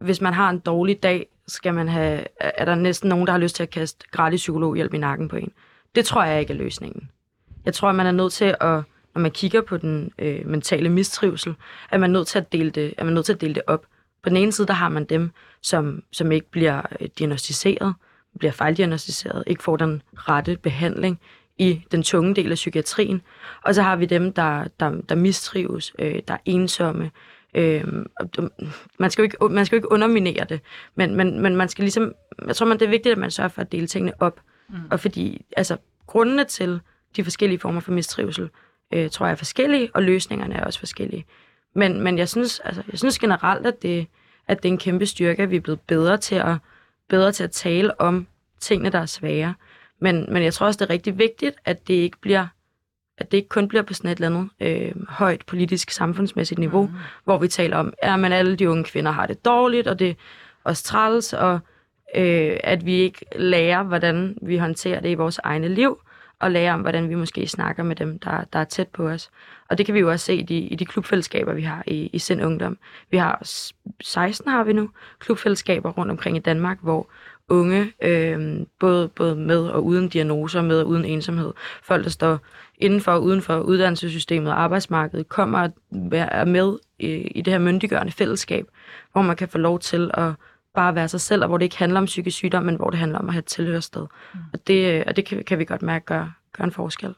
Speaker 3: hvis man har en dårlig dag, skal man have, er der næsten nogen, der har lyst til at kaste gratis psykologhjælp i nakken på en. Det tror jeg ikke er løsningen. Jeg tror, man er nødt til at, når man kigger på den øh, mentale mistrivsel, at man er nødt til at dele det, at man er nødt til at dele det op. På den ene side, der har man dem, som, som ikke bliver øh, diagnostiseret, bliver fejldiagnostiseret, ikke får den rette behandling i den tunge del af psykiatrien. Og så har vi dem, der, der, der mistrives, øh, der er ensomme. Øh, man, skal jo ikke, man skal jo ikke underminere det, men, men, men man skal ligesom, jeg tror, man, det er vigtigt, at man sørger for at dele tingene op. Mm. Og fordi altså, grundene til de forskellige former for mistrivsel, øh, tror jeg er forskellige, og løsningerne er også forskellige. Men, men jeg, synes, altså, jeg synes generelt, at det, at det er en kæmpe styrke, at vi er blevet bedre til at, bedre til at tale om tingene, der er svære. Men, men jeg tror også, det er rigtig vigtigt, at det ikke bliver at det ikke kun bliver på sådan et eller andet øh, højt politisk samfundsmæssigt niveau, mm. hvor vi taler om, at man alle de unge kvinder har det dårligt, og det er også træls, og øh, at vi ikke lærer, hvordan vi håndterer det i vores egne liv, og lære om, hvordan vi måske snakker med dem, der, der er tæt på os. Og det kan vi jo også se i de, i de klubfællesskaber, vi har i, i Sind Ungdom. Vi har 16 har vi nu klubfællesskaber rundt omkring i Danmark, hvor unge, øh, både, både med og uden diagnoser, med og uden ensomhed, folk, der står indenfor og uden for uddannelsessystemet og arbejdsmarkedet, kommer og er med i, i det her myndiggørende fællesskab, hvor man kan få lov til at bare være sig selv, og hvor det ikke handler om psykisk sygdom, men hvor det handler om at have et tilhørssted. Mm. Og det, øh, og det kan, kan vi godt mærke gør, gør en forskel.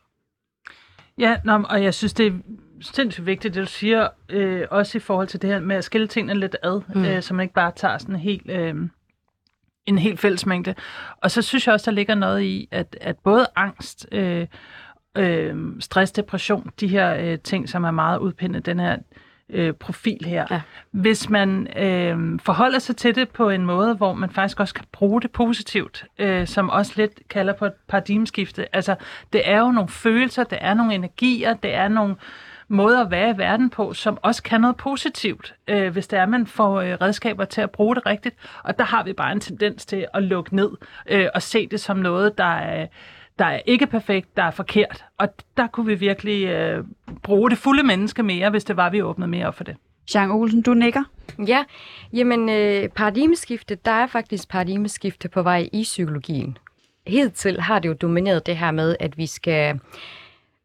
Speaker 4: Ja, nå, og jeg synes, det er sindssygt vigtigt, det du siger, øh, også i forhold til det her med at skille tingene lidt ad,
Speaker 3: mm.
Speaker 4: øh, så man ikke bare tager sådan en helt, øh, en helt fællesmængde. Og så synes jeg også, der ligger noget i, at, at både angst, øh, øh, stress, depression, de her øh, ting, som er meget udpindet, den her øh, profil her.
Speaker 3: Ja.
Speaker 4: Hvis man øh, forholder sig til det på en måde, hvor man faktisk også kan bruge det positivt, øh, som også lidt kalder på et paradigmeskifte. Altså, det er jo nogle følelser, det er nogle energier, det er nogle måder at være i verden på, som også kan noget positivt, øh, hvis det er, at man får øh, redskaber til at bruge det rigtigt. Og der har vi bare en tendens til at lukke ned øh, og se det som noget, der er, der er ikke perfekt, der er forkert. Og der kunne vi virkelig øh, bruge det fulde menneske mere, hvis det var, vi åbnede mere op for det.
Speaker 2: Jean Olsen, du nikker.
Speaker 5: Ja, jamen øh, paradigmeskifte, der er faktisk paradigmeskifte på vej i psykologien. Helt til har det jo domineret det her med, at vi skal...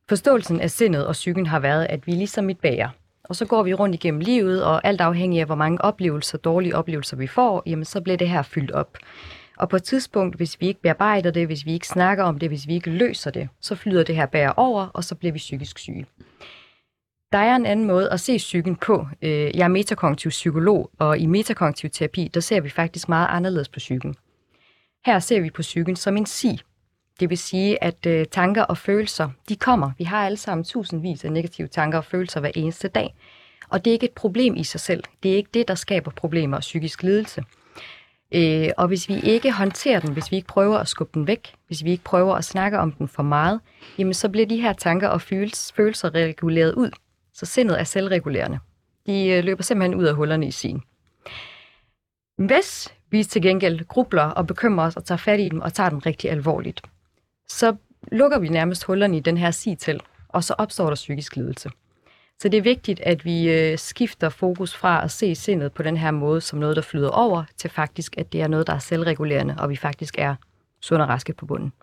Speaker 5: Forståelsen af sindet og psyken har været, at vi er ligesom et bager. Og så går vi rundt igennem livet, og alt afhængig af, hvor mange oplevelser, dårlige oplevelser vi får, jamen så bliver det her fyldt op. Og på et tidspunkt, hvis vi ikke bearbejder det, hvis vi ikke snakker om det, hvis vi ikke løser det, så flyder det her bager over, og så bliver vi psykisk syge. Der er en anden måde at se psyken på. Øh, jeg er metakognitiv psykolog, og i metakognitiv terapi, der ser vi faktisk meget anderledes på psyken. Her ser vi på psyken som en si. Det vil sige, at øh, tanker og følelser, de kommer. Vi har alle sammen tusindvis af negative tanker og følelser hver eneste dag. Og det er ikke et problem i sig selv. Det er ikke det, der skaber problemer og psykisk lidelse. Øh, og hvis vi ikke håndterer den, hvis vi ikke prøver at skubbe den væk, hvis vi ikke prøver at snakke om den for meget, jamen så bliver de her tanker og følelser reguleret ud. Så sindet er selvregulerende. De øh, løber simpelthen ud af hullerne i sin. Hvis vi til gengæld grubler og bekymrer os og tager fat i dem og tager dem rigtig alvorligt, så lukker vi nærmest hullerne i den her si til, og så opstår der psykisk lidelse. Så det er vigtigt, at vi øh, skifter fokus fra at se sindet på den her måde som noget, der flyder over, til faktisk, at det er noget, der er selvregulerende, og vi faktisk er sunde og raske på bunden.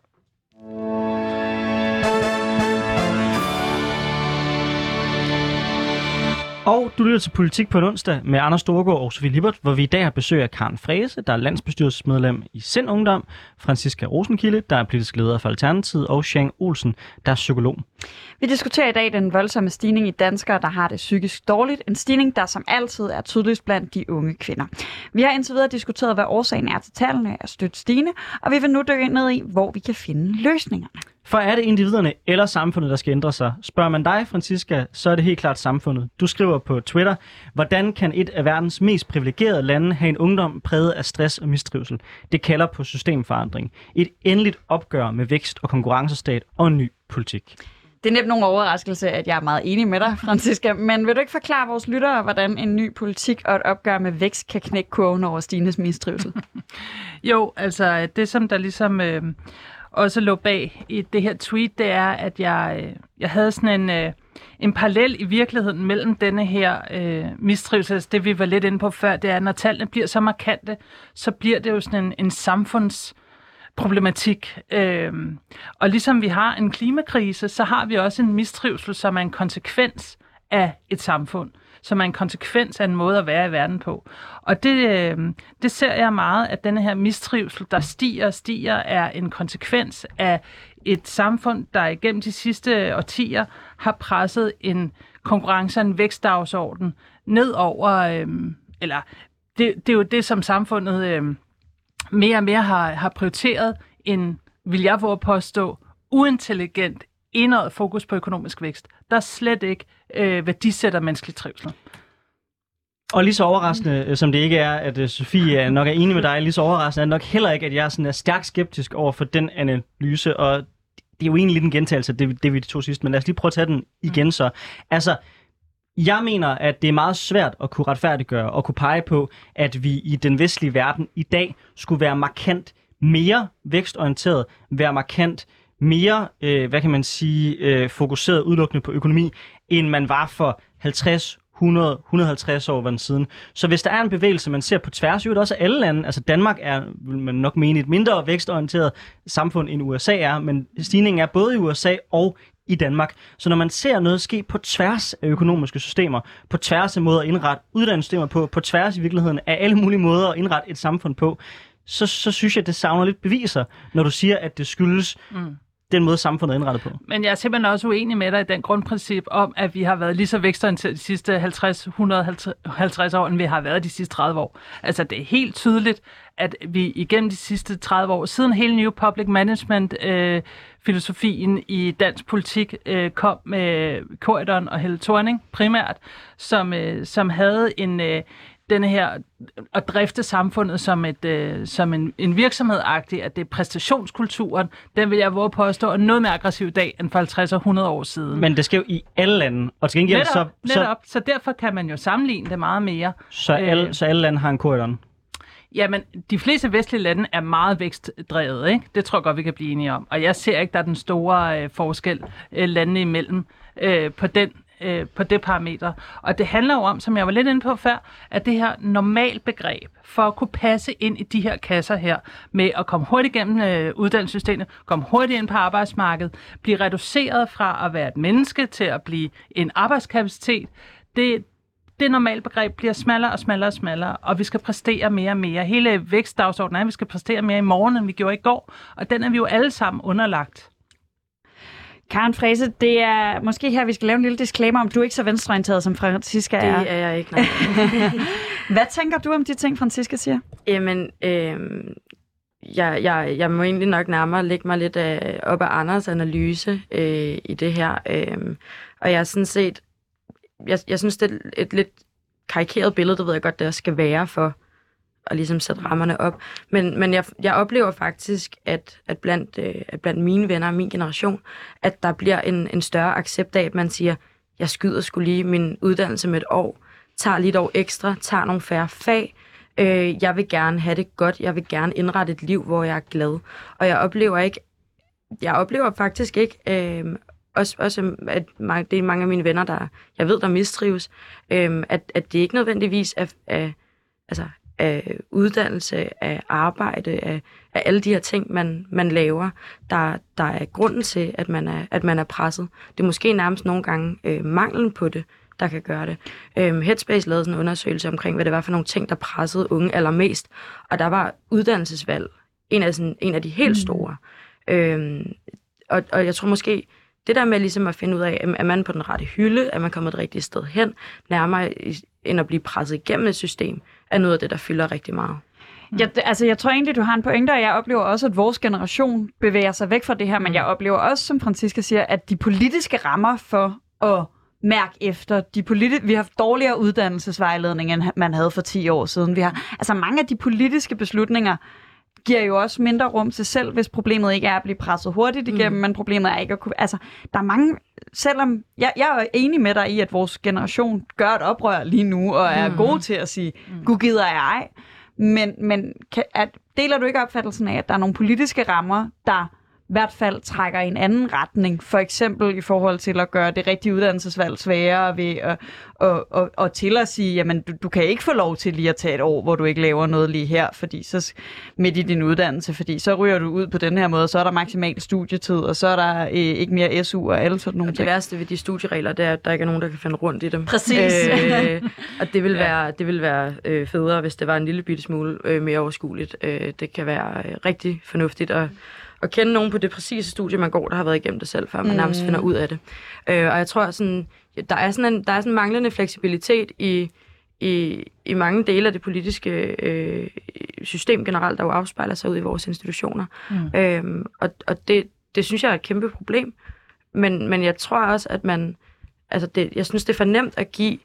Speaker 1: Og du lytter til Politik på en onsdag med Anders Storgård og Sofie Libert, hvor vi i dag har besøg af Karen Frese, der er landsbestyrelsesmedlem i Sind Ungdom, Franziska Rosenkilde, der er politisk leder for Alternativet, og Shang Olsen, der er psykolog.
Speaker 2: Vi diskuterer i dag den voldsomme stigning i danskere, der har det psykisk dårligt. En stigning, der som altid er tydeligst blandt de unge kvinder. Vi har indtil videre diskuteret, hvad årsagen er til tallene er stødt stigende, og vi vil nu dykke ned i, hvor vi kan finde løsningerne.
Speaker 1: For er det individerne eller samfundet, der skal ændre sig? Spørger man dig, Francisca, så er det helt klart samfundet. Du skriver på Twitter, hvordan kan et af verdens mest privilegerede lande have en ungdom præget af stress og mistrivsel? Det kalder på systemforandring. Et endeligt opgør med vækst og konkurrencestat og en ny politik.
Speaker 2: Det er nemt nogen overraskelse, at jeg er meget enig med dig, Franziska, men vil du ikke forklare vores lyttere, hvordan en ny politik og et opgør med vækst kan knække kurven over Stines mistrivsel?
Speaker 4: Jo, altså det som der ligesom øh, også lå bag i det her tweet, det er, at jeg, øh, jeg havde sådan en, øh, en parallel i virkeligheden mellem denne her øh, mistrivsel, altså det vi var lidt inde på før, det er, at når tallene bliver så markante, så bliver det jo sådan en, en samfunds problematik. Øhm, og ligesom vi har en klimakrise, så har vi også en mistrivsel, som er en konsekvens af et samfund, som er en konsekvens af en måde at være i verden på. Og det, øh, det ser jeg meget, at denne her mistrivsel, der stiger og stiger, er en konsekvens af et samfund, der igennem de sidste årtier har presset en konkurrence og en vækstdagsorden ned over, øh, eller det, det er jo det, som samfundet øh, mere og mere har, har prioriteret en, vil jeg våge påstå, uintelligent, indad fokus på økonomisk vækst, der slet ikke øh, værdisætter menneskelig trivsel.
Speaker 1: Og lige så overraskende, øh, som det ikke er, at øh, Sofie nok er enig med dig, lige så overraskende er det nok heller ikke, at jeg sådan er stærkt skeptisk over for den analyse, og det er jo egentlig lidt en gentagelse af det, det vi to sidst, men lad os lige prøve at tage den igen så. Altså, jeg mener, at det er meget svært at kunne retfærdiggøre og kunne pege på, at vi i den vestlige verden i dag skulle være markant mere vækstorienteret, være markant mere, øh, hvad kan man sige, øh, fokuseret udelukkende på økonomi, end man var for 50, 100, 150 år den siden. Så hvis der er en bevægelse, man ser på tværs, jo også alle lande, altså Danmark er, vil man nok mene, et mindre vækstorienteret samfund end USA er, men stigningen er både i USA og i Danmark. Så når man ser noget ske på tværs af økonomiske systemer, på tværs af måder at indrette uddannelsessystemer på, på tværs i virkeligheden af alle mulige måder at indrette et samfund på, så, så synes jeg, at det savner lidt beviser, når du siger, at det skyldes mm den måde, samfundet er indrettet på.
Speaker 4: Men jeg er simpelthen også uenig med dig i den grundprincip om, at vi har været lige så vækstorienteret de sidste 50, 150 år, end vi har været de sidste 30 år. Altså, det er helt tydeligt, at vi igennem de sidste 30 år, siden hele New Public Management øh, filosofien i dansk politik øh, kom med Corridon og Helle Thorning primært, som, øh, som havde en, øh, denne her at drifte samfundet som, et, øh, som en, en virksomhedagtig, at det er præstationskulturen, den vil jeg våge påstå er noget mere aggressiv i dag end for 50 og 100 år siden.
Speaker 1: Men det sker jo i alle lande, og til gengæld
Speaker 4: netop,
Speaker 1: så,
Speaker 4: netop, så, så derfor kan man jo sammenligne det meget mere.
Speaker 1: så, alle,
Speaker 4: Øh.
Speaker 1: så alle lande har en korridon.
Speaker 4: Jamen, de fleste vestlige lande er meget vækstdrevet, ikke? Det tror jeg godt, vi kan blive enige om. Og jeg ser ikke, der er den store øh, forskel øh, landene imellem øh, på den øh, på det parameter. Og det handler jo om, som jeg var lidt inde på før, at det her normalbegreb for at kunne passe ind i de her kasser her, med at komme hurtigt igennem øh, uddannelsessystemet, komme hurtigt ind på arbejdsmarkedet, blive reduceret fra at være et menneske til at blive en arbejdskapacitet, det, det normale begreb bliver smallere og smallere og smallere, og vi skal præstere mere og mere. Hele vækstdagsordenen er, at vi skal præstere mere i morgen, end vi gjorde i går, og den er vi jo alle sammen underlagt.
Speaker 2: Karen Frese, det er måske her, vi skal lave en lille disclaimer om, du er ikke så venstreorienteret, som Francisca
Speaker 3: Det
Speaker 2: er.
Speaker 3: er jeg ikke, nej.
Speaker 2: Hvad tænker du om de ting, Francisca siger?
Speaker 3: Jamen, øh, jeg, jeg, jeg må egentlig nok nærmere lægge mig lidt af, op af Anders analyse øh, i det her. Øh, og jeg er sådan set, jeg, jeg synes, det er et lidt karikeret billede, det ved jeg godt, det skal være for at ligesom sætte rammerne op. Men, men jeg, jeg oplever faktisk, at, at, blandt, øh, at blandt mine venner og min generation, at der bliver en, en større accept af, at man siger, jeg skyder skulle lige min uddannelse med et år, tager lige et år ekstra, tager nogle færre fag, Øh, jeg vil gerne have det godt. Jeg vil gerne indrette et liv, hvor jeg er glad. Og jeg oplever ikke, jeg oplever faktisk ikke, øh, også, også at mange, det er mange af mine venner, der jeg ved, der mistrives, øh, at, at det ikke nødvendigvis er, er, altså, af uddannelse, af arbejde, af, af alle de her ting, man, man laver, der, der er grunden til, at man er, at man er presset. Det er måske nærmest nogle gange øh, manglen på det, der kan gøre det. Øhm, Headspace lavede sådan en undersøgelse omkring, hvad det var for nogle ting, der pressede unge allermest. Og der var uddannelsesvalg en af, sådan, en af de helt store. Mm. Øhm, og, og jeg tror måske, det der med ligesom at finde ud af, er man på den rette hylde, er man kommet et rigtigt sted hen, nærmere end at blive presset igennem et system, er noget af det, der fylder rigtig meget.
Speaker 2: Jeg, altså, jeg tror egentlig, du har en pointe, og jeg oplever også, at vores generation bevæger sig væk fra det her, men jeg oplever også, som Francisca siger, at de politiske rammer for at mærke efter, de politi- vi har haft dårligere uddannelsesvejledning, end man havde for 10 år siden. Vi har, altså mange af de politiske beslutninger giver jo også mindre rum til selv, hvis problemet ikke er at blive presset hurtigt igennem, mm. men problemet er ikke at kunne... Altså, der er mange... Selvom... Jeg, jeg er enig med dig i, at vores generation gør et oprør lige nu, og er mm. gode til at sige, mm. gud gider jeg ej. Men, men kan, at, deler du ikke opfattelsen af, at der er nogle politiske rammer, der hvert fald trækker i en anden retning, for eksempel i forhold til at gøre det rigtige uddannelsesvalg sværere ved at, og, og, og til at sige, jamen du, du kan ikke få lov til lige at tage et år, hvor du ikke laver noget lige her, fordi så midt i din uddannelse, fordi så ryger du ud på den her måde, og så er der maksimal studietid, og så er der øh, ikke mere SU og alle sådan nogle
Speaker 3: Det
Speaker 2: ting.
Speaker 3: værste ved de studieregler, det er, at der ikke er nogen, der kan finde rundt i dem.
Speaker 2: Præcis.
Speaker 3: Øh, og det vil være, det vil være øh, federe, hvis det var en lille bitte smule øh, mere overskueligt. Øh, det kan være øh, rigtig fornuftigt at, at kende nogen på det præcise studie, man går, der har været igennem det selv, før man mm. nærmest finder ud af det. Øh, og jeg tror, sådan, der er sådan en, der er sådan en manglende fleksibilitet i, i, i mange dele af det politiske øh, system generelt, der jo afspejler sig ud i vores institutioner. Mm. Øhm, og og det, det synes jeg er et kæmpe problem. Men, men jeg tror også, at man... Altså det, jeg synes, det er for nemt at give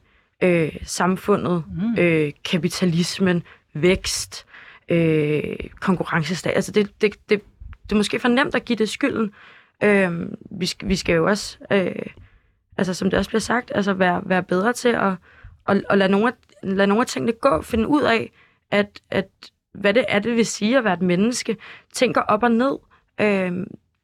Speaker 3: øh, samfundet, mm. øh, kapitalismen, vækst, øh, konkurrencestat. Altså det, det, det, det er måske for nemt at give det skylden. Øh, vi, skal, vi skal jo også, øh, altså som det også bliver sagt, altså være, være bedre til at, at, at lade, nogle af, lade nogle af tingene gå, finde ud af, at, at hvad det er, det vil sige at være et menneske, tænker op og ned. Øh,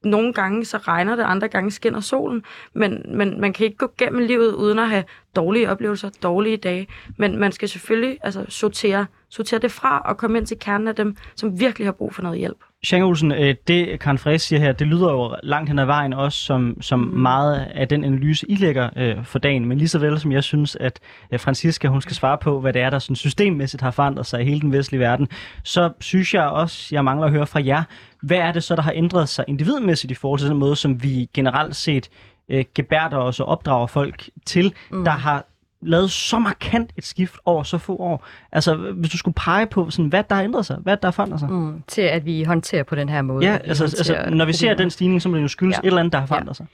Speaker 3: nogle gange så regner det, andre gange skinner solen, men, men man kan ikke gå gennem livet uden at have dårlige oplevelser, dårlige dage. Men man skal selvfølgelig altså, sortere, sortere det fra og komme ind til kernen af dem, som virkelig har brug for noget hjælp.
Speaker 1: Jean Olsen, øh, det Karen Friis siger her, det lyder jo langt hen ad vejen også som, som meget af den analyse, I lægger øh, for dagen. Men lige så vel som jeg synes, at øh, Francisca hun skal svare på, hvad det er, der sådan systemmæssigt har forandret sig i hele den vestlige verden, så synes jeg også, jeg mangler at høre fra jer, hvad er det så, der har ændret sig individmæssigt i forhold til den måde, som vi generelt set øh, gebærder os og opdrager folk til, mm. der har lavet så markant et skift over så få år. Altså, hvis du skulle pege på, sådan, hvad der har ændret sig, hvad der har forandret sig.
Speaker 5: Mm, til at vi håndterer på den her måde.
Speaker 1: Ja, altså, altså når vi ser den stigning, så må det jo skyldes ja. et eller andet, der har forandret ja. sig.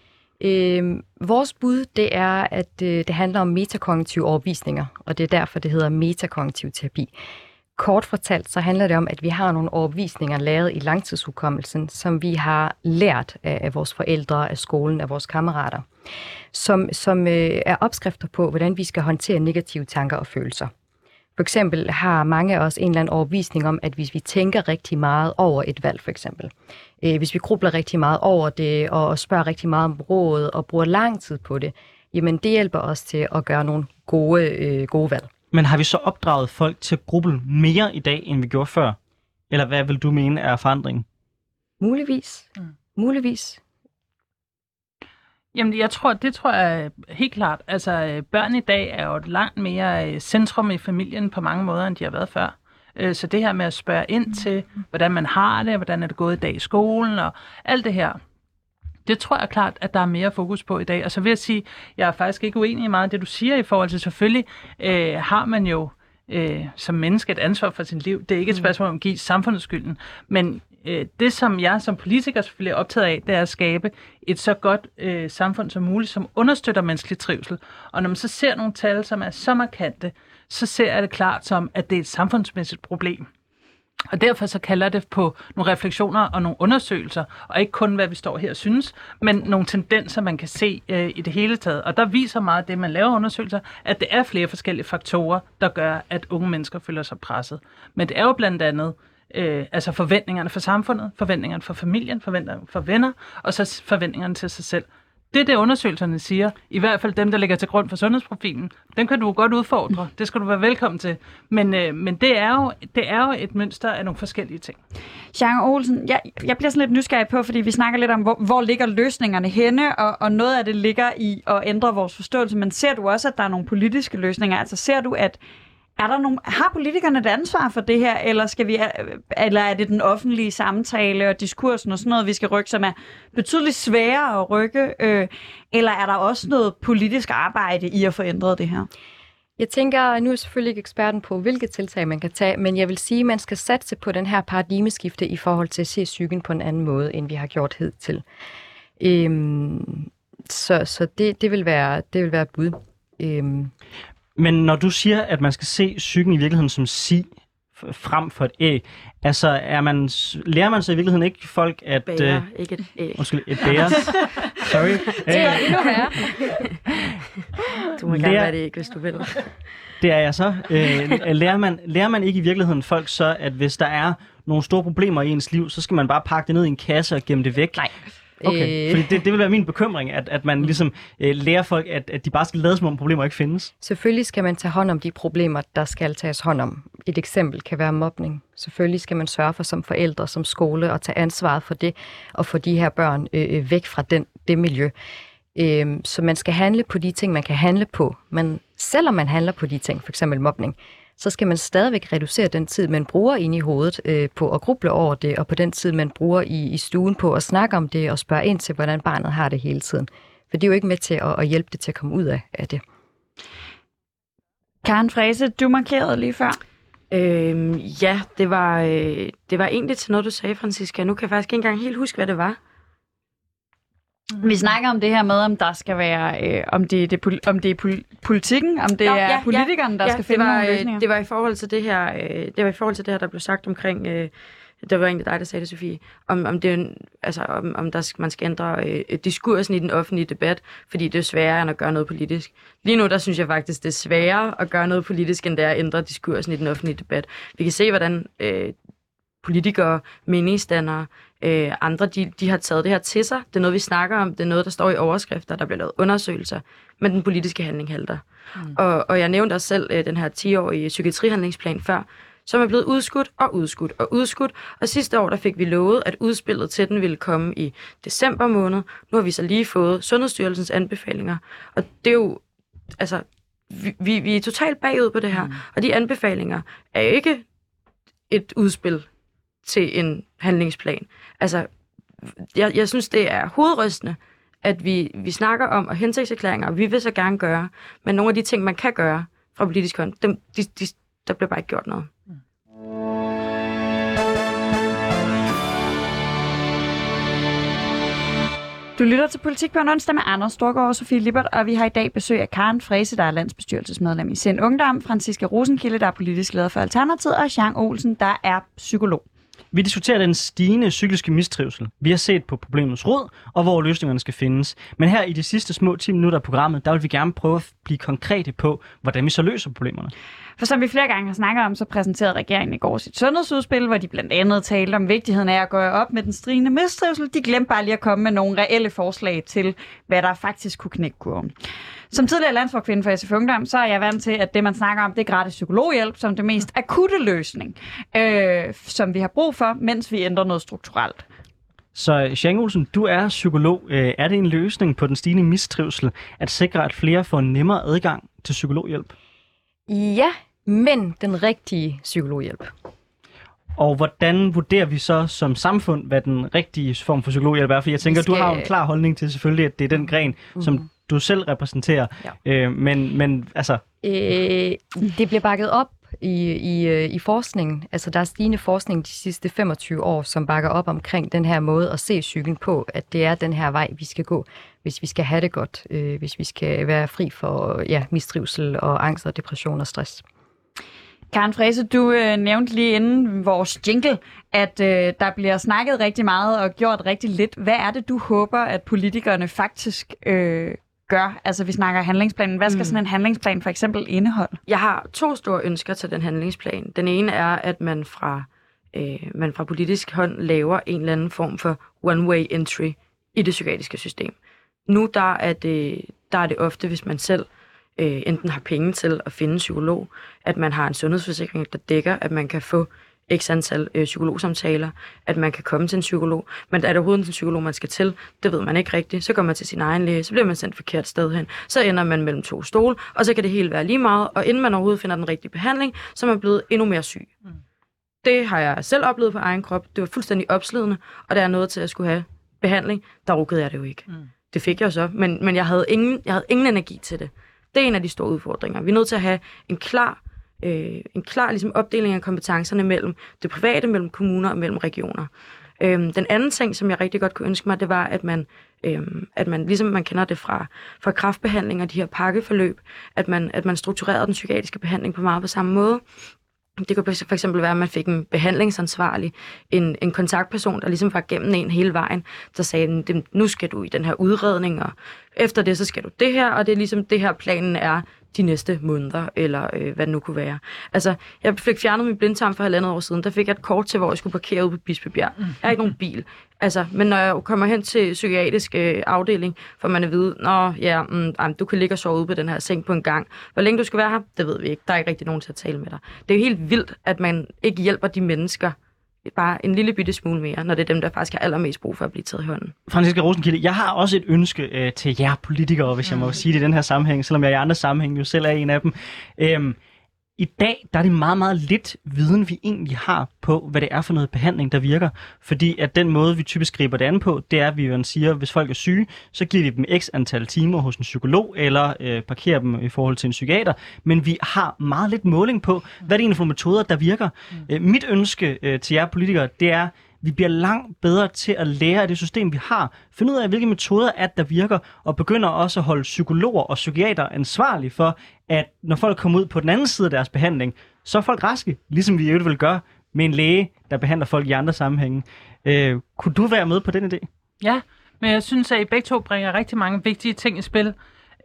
Speaker 5: Øhm, vores bud, det er, at øh, det handler om metakognitive overvisninger, og det er derfor, det hedder metakognitiv terapi. Kort fortalt, så handler det om, at vi har nogle overbevisninger lavet i langtidshukommelsen, som vi har lært af, vores forældre, af skolen, af vores kammerater som, som øh, er opskrifter på, hvordan vi skal håndtere negative tanker og følelser. For eksempel har mange af os en eller anden overbevisning om, at hvis vi tænker rigtig meget over et valg, for eksempel, øh, hvis vi grubler rigtig meget over det, og spørger rigtig meget om råd, og bruger lang tid på det, jamen det hjælper os til at gøre nogle gode, øh, gode valg.
Speaker 1: Men har vi så opdraget folk til at gruble mere i dag, end vi gjorde før? Eller hvad vil du mene er forandringen?
Speaker 5: Muligvis. Mm. Muligvis.
Speaker 4: Jamen, jeg tror, det tror jeg helt klart. Altså, børn i dag er jo et langt mere øh, centrum i familien på mange måder, end de har været før. Øh, så det her med at spørge ind til, hvordan man har det, hvordan er det gået i dag i skolen, og alt det her, det tror jeg klart, at der er mere fokus på i dag. Og så vil jeg sige, jeg er faktisk ikke uenig i meget af det, du siger i forhold til, selvfølgelig øh, har man jo øh, som menneske et ansvar for sit liv. Det er ikke et mm. spørgsmål om at give samfundet skylden, men øh, det, som jeg som politiker selvfølgelig er optaget af, det er at skabe et så godt øh, samfund som muligt, som understøtter menneskelig trivsel. Og når man så ser nogle tal, som er så markante, så ser jeg det klart som, at det er et samfundsmæssigt problem. Og derfor så kalder det på nogle refleksioner og nogle undersøgelser, og ikke kun hvad vi står her og synes, men nogle tendenser, man kan se øh, i det hele taget. Og der viser meget det, man laver undersøgelser, at det er flere forskellige faktorer, der gør, at unge mennesker føler sig presset. Men det er jo blandt andet øh, altså forventningerne for samfundet, forventningerne for familien, forventningerne for venner, og så forventningerne til sig selv. Det er det, undersøgelserne siger. I hvert fald dem, der ligger til grund for sundhedsprofilen. Den kan du godt udfordre. Det skal du være velkommen til. Men, øh, men det, er jo, det er jo et mønster af nogle forskellige ting.
Speaker 2: Jean Olsen, jeg, jeg bliver sådan lidt nysgerrig på, fordi vi snakker lidt om, hvor, hvor ligger løsningerne henne, og, og noget af det ligger i at ændre vores forståelse. Men ser du også, at der er nogle politiske løsninger? Altså ser du, at er der nogle, har politikerne et ansvar for det her, eller, skal vi, eller er det den offentlige samtale og diskursen og sådan noget, vi skal rykke, som er betydeligt sværere at rykke? Øh, eller er der også noget politisk arbejde i at forændre det her?
Speaker 5: Jeg tænker, nu er jeg selvfølgelig ikke eksperten på, hvilke tiltag man kan tage, men jeg vil sige, at man skal satse på den her paradigmeskifte i forhold til at se psyken på en anden måde, end vi har gjort hidtil. Øhm, så så det, det, vil være, det vil være et bud. Øhm.
Speaker 1: Men når du siger, at man skal se psyken i virkeligheden som si frem for et æg, altså er man, lærer man så i virkeligheden ikke folk at...
Speaker 3: Bære, øh, ikke et æg.
Speaker 1: Undskyld, et bære. Sorry.
Speaker 5: Det er endnu værre.
Speaker 3: Du må gerne være det ikke, hvis du vil.
Speaker 1: Det er jeg så. Øh, lærer, man, lærer man ikke i virkeligheden folk så, at hvis der er nogle store problemer i ens liv, så skal man bare pakke det ned i en kasse og gemme det væk?
Speaker 5: Nej.
Speaker 1: Okay, øh... fordi det, det vil være min bekymring, at, at man ligesom øh, lærer folk, at, at de bare skal lade som om problemer ikke findes.
Speaker 5: Selvfølgelig skal man tage hånd om de problemer, der skal tages hånd om. Et eksempel kan være mobning. Selvfølgelig skal man sørge for som forældre, som skole, at tage ansvaret for det, og få de her børn øh, øh væk fra den, det miljø. Øh, så man skal handle på de ting, man kan handle på. Men selvom man handler på de ting, f.eks. mobning, så skal man stadigvæk reducere den tid, man bruger inde i hovedet øh, på at gruble over det, og på den tid, man bruger i, i stuen på at snakke om det og spørge ind til, hvordan barnet har det hele tiden. For det er jo ikke med til at, at hjælpe det til at komme ud af, af det.
Speaker 2: Karen Frese, du markerede lige før.
Speaker 3: Øhm, ja, det var, øh, det var egentlig til noget, du sagde, Francisca. Nu kan jeg faktisk ikke engang helt huske, hvad det var.
Speaker 2: Vi snakker om det her med, om der skal være, øh, om det, det, om det er politikken, om det ja, er ja, politikerne, der
Speaker 3: ja,
Speaker 2: skal finde
Speaker 3: var,
Speaker 2: nogle løsninger.
Speaker 3: Det var i forhold til det her, øh, det var i forhold til det her, der blev sagt omkring, øh, det var egentlig dig, der sagde det, Sofie, om, om, det, altså, om, om der, man skal ændre øh, diskursen i den offentlige debat, fordi det er sværere end at gøre noget politisk. Lige nu, der synes jeg faktisk, det er sværere at gøre noget politisk, end det er at ændre diskursen i den offentlige debat. Vi kan se, hvordan øh, politikere, meningsdannere, øh, andre, de, de har taget det her til sig. Det er noget, vi snakker om. Det er noget, der står i overskrifter. Der bliver lavet undersøgelser. Men den politiske handling halter. Mm. Og, og jeg nævnte også selv øh, den her 10-årige psykiatrihandlingsplan før. som er blevet udskudt og udskudt og udskudt. Og sidste år, der fik vi lovet, at udspillet til den ville komme i december måned. Nu har vi så lige fået Sundhedsstyrelsens anbefalinger. Og det er jo, altså, vi, vi, vi er totalt bagud på det her. Mm. Og de anbefalinger er jo ikke et udspil til en handlingsplan. Altså, jeg, jeg synes, det er hovedrystende, at vi, vi snakker om og hensigtserklæringer, og vi vil så gerne gøre, men nogle af de ting, man kan gøre fra politisk hånd, dem, de, de, der bliver bare ikke gjort noget.
Speaker 2: Du lytter til Politik på en onsdag med Anders Storgård og Sofie Lippert, og vi har i dag besøg af Karen Frese, der er landsbestyrelsesmedlem i Sind Ungdom, Franziska Rosenkilde, der er politisk leder for Alternativet, og Jean Olsen, der er psykolog.
Speaker 1: Vi diskuterer den stigende psykiske mistrivsel. Vi har set på problemets rod, og hvor løsningerne skal findes. Men her i de sidste små 10 minutter af programmet, der vil vi gerne prøve at blive konkrete på, hvordan vi så løser problemerne.
Speaker 2: For som vi flere gange har snakket om, så præsenterede regeringen i går sit sundhedsudspil, hvor de blandt andet talte om vigtigheden af at gå op med den strigende mistrivsel. De glemte bare lige at komme med nogle reelle forslag til, hvad der faktisk kunne knække kurven. Som tidligere landsforkvinde for SF Ungdom, så er jeg vant til, at det, man snakker om, det er gratis psykologhjælp som det mest akutte løsning, øh, som vi har brug for, mens vi ændrer noget strukturelt.
Speaker 1: Så Jean Olsen, du er psykolog. Øh, er det en løsning på den stigende mistrivsel at sikre, at flere får nemmere adgang til psykologhjælp?
Speaker 5: Ja, men den rigtige psykologhjælp.
Speaker 1: Og hvordan vurderer vi så som samfund, hvad den rigtige form for psykologhjælp er? For jeg tænker,
Speaker 5: skal-
Speaker 1: du har en klar holdning til selvfølgelig, at det er den gren, mm. som du selv repræsenterer.
Speaker 5: Ja.
Speaker 1: Øh, men, men altså,
Speaker 5: Øh, det bliver bakket op i, i, øh, i forskningen. Altså, der er stigende forskning de sidste 25 år, som bakker op omkring den her måde at se psyken på, at det er den her vej, vi skal gå, hvis vi skal have det godt, øh, hvis vi skal være fri for ja, mistrivsel og angst og depression og stress.
Speaker 2: Karen Frese, du øh, nævnte lige inden vores jingle, at øh, der bliver snakket rigtig meget og gjort rigtig lidt. Hvad er det, du håber, at politikerne faktisk øh, gør? Altså, vi snakker handlingsplanen. Hvad skal
Speaker 3: Mm.
Speaker 2: sådan en handlingsplan for eksempel indeholde?
Speaker 3: Jeg har to store ønsker til den handlingsplan. Den ene er, at man fra, øh, man fra politisk hånd laver en eller anden form for one-way entry i det psykiatriske system. Nu der er, det, der er det ofte, hvis man selv øh, enten har penge til at finde en psykolog, at man har en sundhedsforsikring, der dækker, at man kan få x antal øh, psykologsamtaler, at man kan komme til en psykolog. Men er det overhovedet en psykolog, man skal til? Det ved man ikke rigtigt. Så går man til sin egen læge, så bliver man sendt forkert sted hen. Så ender man mellem to stole, og så kan det hele være lige meget. Og inden man overhovedet finder den rigtige behandling, så er man blevet endnu mere syg. Mm. Det har jeg selv oplevet på egen krop. Det var fuldstændig opslidende, og da jeg nåede til at skulle have behandling, der rukkede jeg det jo ikke. Mm. Det fik jeg så, men, men jeg, havde ingen, jeg havde ingen energi til det. Det er en af de store udfordringer. Vi er nødt til at have en klar, øh, en klar ligesom, opdeling af kompetencerne mellem det private, mellem kommuner og mellem regioner. Øhm, den anden ting, som jeg rigtig godt kunne ønske mig, det var, at man, øhm, at man ligesom man kender det fra, fra kraftbehandling og de her pakkeforløb, at man, at man strukturerede den psykiatriske behandling på meget på samme måde. Det kunne for eksempel være, at man fik en behandlingsansvarlig, en, en kontaktperson, der ligesom var gennem en hele vejen, der sagde, nu skal du i den her udredning, og efter det, så skal du det her, og det er ligesom det her planen er de næste måneder, eller øh, hvad det nu kunne være. Altså, jeg fik fjernet min blindtarm for halvandet år siden, der fik jeg et kort til, hvor jeg skulle parkere ude på Bispebjerg. Jeg har ikke nogen bil. Altså, men når jeg kommer hen til psykiatrisk øh, afdeling, får man at vide, Nå, ja, mm, du kan ligge og sove ude på den her seng på en gang. Hvor længe du skal være her, det ved vi ikke. Der er ikke rigtig nogen til at tale med dig. Det er jo helt vildt, at man ikke hjælper de mennesker bare en lille bitte smule mere, når det er dem, der faktisk har allermest brug for at blive taget i hånden.
Speaker 1: Franziska Rosenkilde, jeg har også et ønske øh, til jer politikere, hvis jeg må sige det i den her sammenhæng, selvom jeg i andre sammenhæng jo selv er en af dem. Øhm, I dag der er det meget, meget lidt viden, vi egentlig har på, hvad det er for noget behandling, der virker. Fordi at den måde, vi typisk griber det an på, det er, at vi jo siger, hvis folk er syge, så giver vi dem x antal timer hos en psykolog, eller øh, parkerer dem i forhold til en psykiater. Men vi har meget lidt måling på, hvad det er for metoder, der virker. Øh, mit ønske øh, til jer politikere, det er, vi bliver langt bedre til at lære af det system, vi har. Finde ud af, hvilke metoder er, der virker, og begynder også at holde psykologer og psykiater ansvarlige for, at når folk kommer ud på den anden side af deres behandling, så er folk raske, ligesom vi i øvrigt vil gøre med en læge, der behandler folk i andre sammenhænge. Øh, kunne du være med på den idé?
Speaker 4: Ja, men jeg synes, at I begge to bringer rigtig mange vigtige ting i spil.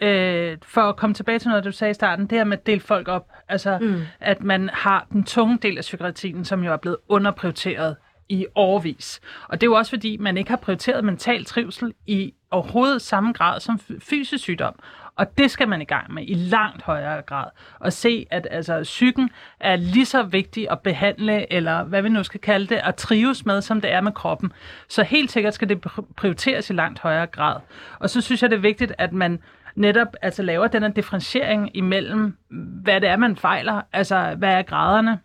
Speaker 4: Øh, for at komme tilbage til noget, du sagde i starten, det her med at dele folk op. Altså, mm. at man har den tunge del af psykiatrien, som jo er blevet underprioriteret i årvis. Og det er jo også fordi, man ikke har prioriteret mental trivsel i overhovedet samme grad som fysisk sygdom. Og det skal man i gang med i langt højere grad. Og se, at altså, psyken er lige så vigtig at behandle, eller hvad vi nu skal kalde det, at trives med, som det er med kroppen. Så helt sikkert skal det prioriteres i langt højere grad. Og så synes jeg, det er vigtigt, at man netop altså, laver den her differentiering imellem, hvad det er, man fejler. Altså, hvad er graderne?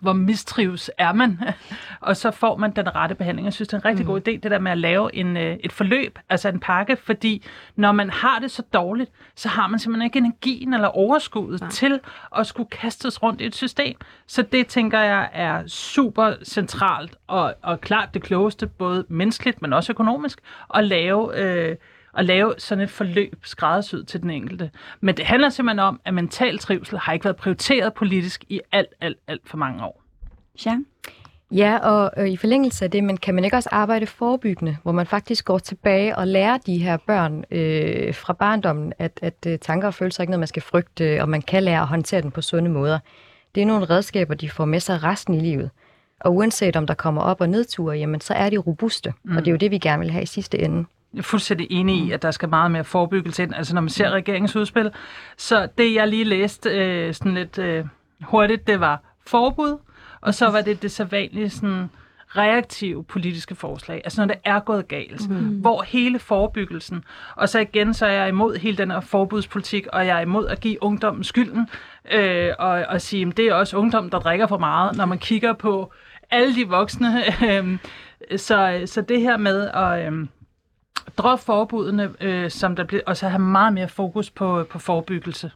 Speaker 4: Hvor mistrives er man, og så får man den rette behandling. Jeg synes, det er en rigtig mm. god idé, det der med at lave en, øh, et forløb, altså en pakke, fordi når man har det så dårligt, så har man simpelthen ikke energien eller overskuddet ja. til at skulle kastes rundt i et system. Så det tænker jeg er super centralt og, og klart det klogeste, både menneskeligt, men også økonomisk, at lave... Øh, at lave sådan et forløb skræddersyet til den enkelte. Men det handler simpelthen om, at mental trivsel har ikke været prioriteret politisk i alt, alt, alt for mange år.
Speaker 2: Jean?
Speaker 5: Ja, og øh, i forlængelse af det, men kan man ikke også arbejde forebyggende, hvor man faktisk går tilbage og lærer de her børn øh, fra barndommen, at, at øh, tanker og følelser er ikke noget, man skal frygte, og man kan lære at håndtere den på sunde måder. Det er nogle redskaber, de får med sig resten i livet. Og uanset om der kommer op- og nedture, jamen så er de robuste, mm. og det er jo det, vi gerne vil have i sidste ende.
Speaker 4: Jeg er fuldstændig enig i, at der skal meget mere forebyggelse ind. Altså når man ser regeringsudspil. Så det, jeg lige læste øh, sådan lidt øh, hurtigt, det var forbud, og så var det det sædvanlige sådan reaktive politiske forslag, altså når det er gået galt, mm. hvor hele forebyggelsen, og så igen, så er jeg imod hele den her forbudspolitik, og jeg er imod at give ungdommen skylden, øh, og, og sige, at det er også ungdom, der drikker for meget, når man kigger på alle de voksne. Øh, så, så det her med at, øh, drop forbudene, øh, som der bliver, og så have meget mere fokus på, på forebyggelse.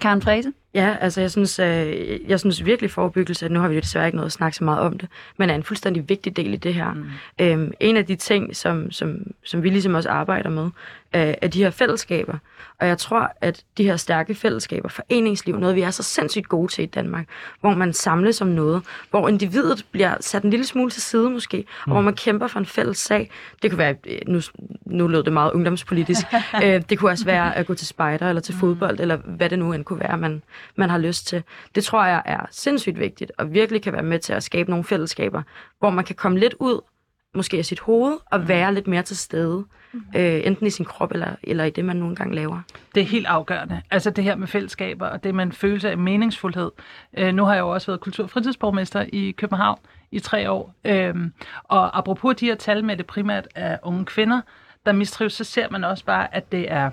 Speaker 2: Karen Frese?
Speaker 3: Ja, altså jeg synes, øh, jeg synes virkelig forebyggelse, nu har vi jo desværre ikke noget at snakke så meget om det, men er en fuldstændig vigtig del i det her. Mm. Øhm, en af de ting, som, som, som vi ligesom også arbejder med, øh, er de her fællesskaber. Og jeg tror, at de her stærke fællesskaber, foreningsliv, noget vi er så sindssygt gode til i Danmark, hvor man samles om noget, hvor individet bliver sat en lille smule til side måske, mm. og hvor man kæmper for en fælles sag. Det kunne være, øh, nu, nu lød det meget ungdomspolitisk, øh, det kunne også være at gå til spejder eller til mm. fodbold, eller hvad det nu end kunne være, man, man har lyst til. Det tror jeg er sindssygt vigtigt, og virkelig kan være med til at skabe nogle fællesskaber, hvor man kan komme lidt ud måske af sit hoved, og mm. være lidt mere til stede. Mm. Øh, enten i sin krop, eller, eller i det, man nogle gange laver.
Speaker 4: Det er helt afgørende. Altså det her med fællesskaber, og det en følelse af meningsfuldhed. Øh, nu har jeg jo også været kultur- og fritidsborgmester i København i tre år. Øh, og apropos de her tal med det primært af unge kvinder, der mistrives, så ser man også bare, at det er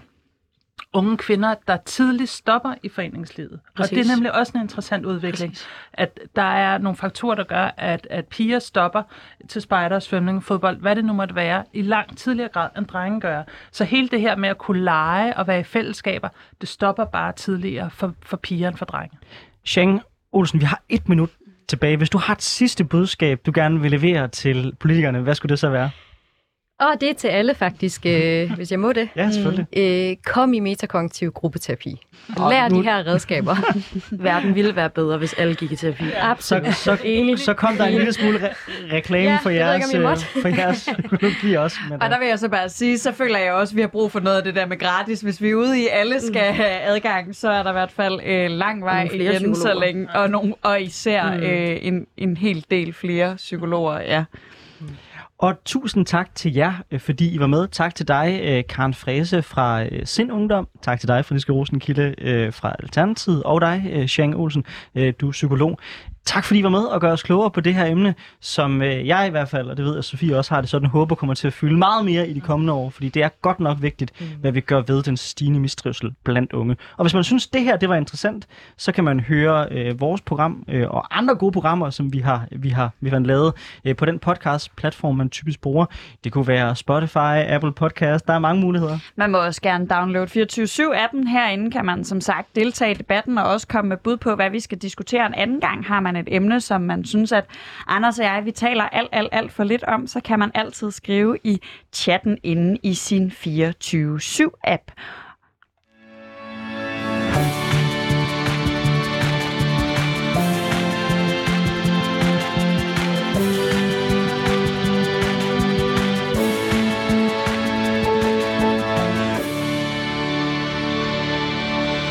Speaker 4: unge kvinder, der tidligt stopper i foreningslivet. Præcis. Og det er nemlig også en interessant udvikling, Præcis. at der er nogle faktorer, der gør, at, at piger stopper til spejder, svømning, fodbold, hvad det nu måtte være, i langt tidligere grad, end drenge gør. Så hele det her med at kunne lege og være i fællesskaber, det stopper bare tidligere for, for piger end for drenge.
Speaker 1: Sheng Olsen, vi har et minut tilbage. Hvis du har et sidste budskab, du gerne vil levere til politikerne, hvad skulle det så være?
Speaker 5: Og det er til alle faktisk, øh, hvis jeg må det.
Speaker 1: Ja, selvfølgelig.
Speaker 5: Øh, kom i metakognitiv gruppeterapi. Lær nu... de her redskaber.
Speaker 3: Verden ville være bedre, hvis alle gik i terapi.
Speaker 5: Ja, absolut.
Speaker 1: Så, så, så kom der en lille smule re- reklame ja, for, jeres, ikke, øh, for jeres psykologi også.
Speaker 2: Men, og der vil jeg så bare sige, så føler jeg også, at vi har brug for noget af det der med gratis. Hvis vi er ude i, alle skal mm. have adgang, så er der i hvert fald øh, lang vej igen så længe. Og, nogle, og især mm. øh, en, en hel del flere psykologer, ja.
Speaker 1: Og tusind tak til jer, øh, fordi I var med. Tak til dig, øh, Karen Fræse fra øh, Sind Ungdom. Tak til dig, Friske Rosenkilde fra Alternativet. Og dig, Shang Olsen, du er psykolog. Tak fordi I var med og gør os klogere på det her emne, som øh, jeg i hvert fald, og det ved jeg, Sofie også har det sådan, håber kommer til at fylde meget mere i de kommende år, fordi det er godt nok vigtigt, mm. hvad vi gør ved den stigende mistrivsel blandt unge. Og hvis man synes, det her det var interessant, så kan man høre øh, vores program øh, og andre gode programmer, som vi har, vi har, vi har lavet øh, på den podcast-platform, man typisk bruger. Det kunne være Spotify, Apple Podcast, der er mange muligheder.
Speaker 2: Man må også gerne downloade 24-7-appen. Herinde kan man som sagt deltage i debatten og også komme med bud på, hvad vi skal diskutere en anden gang. Har man man et emne, som man synes, at Anders og jeg, vi taler alt, alt, alt for lidt om, så kan man altid skrive i chatten inde i sin 24-7-app.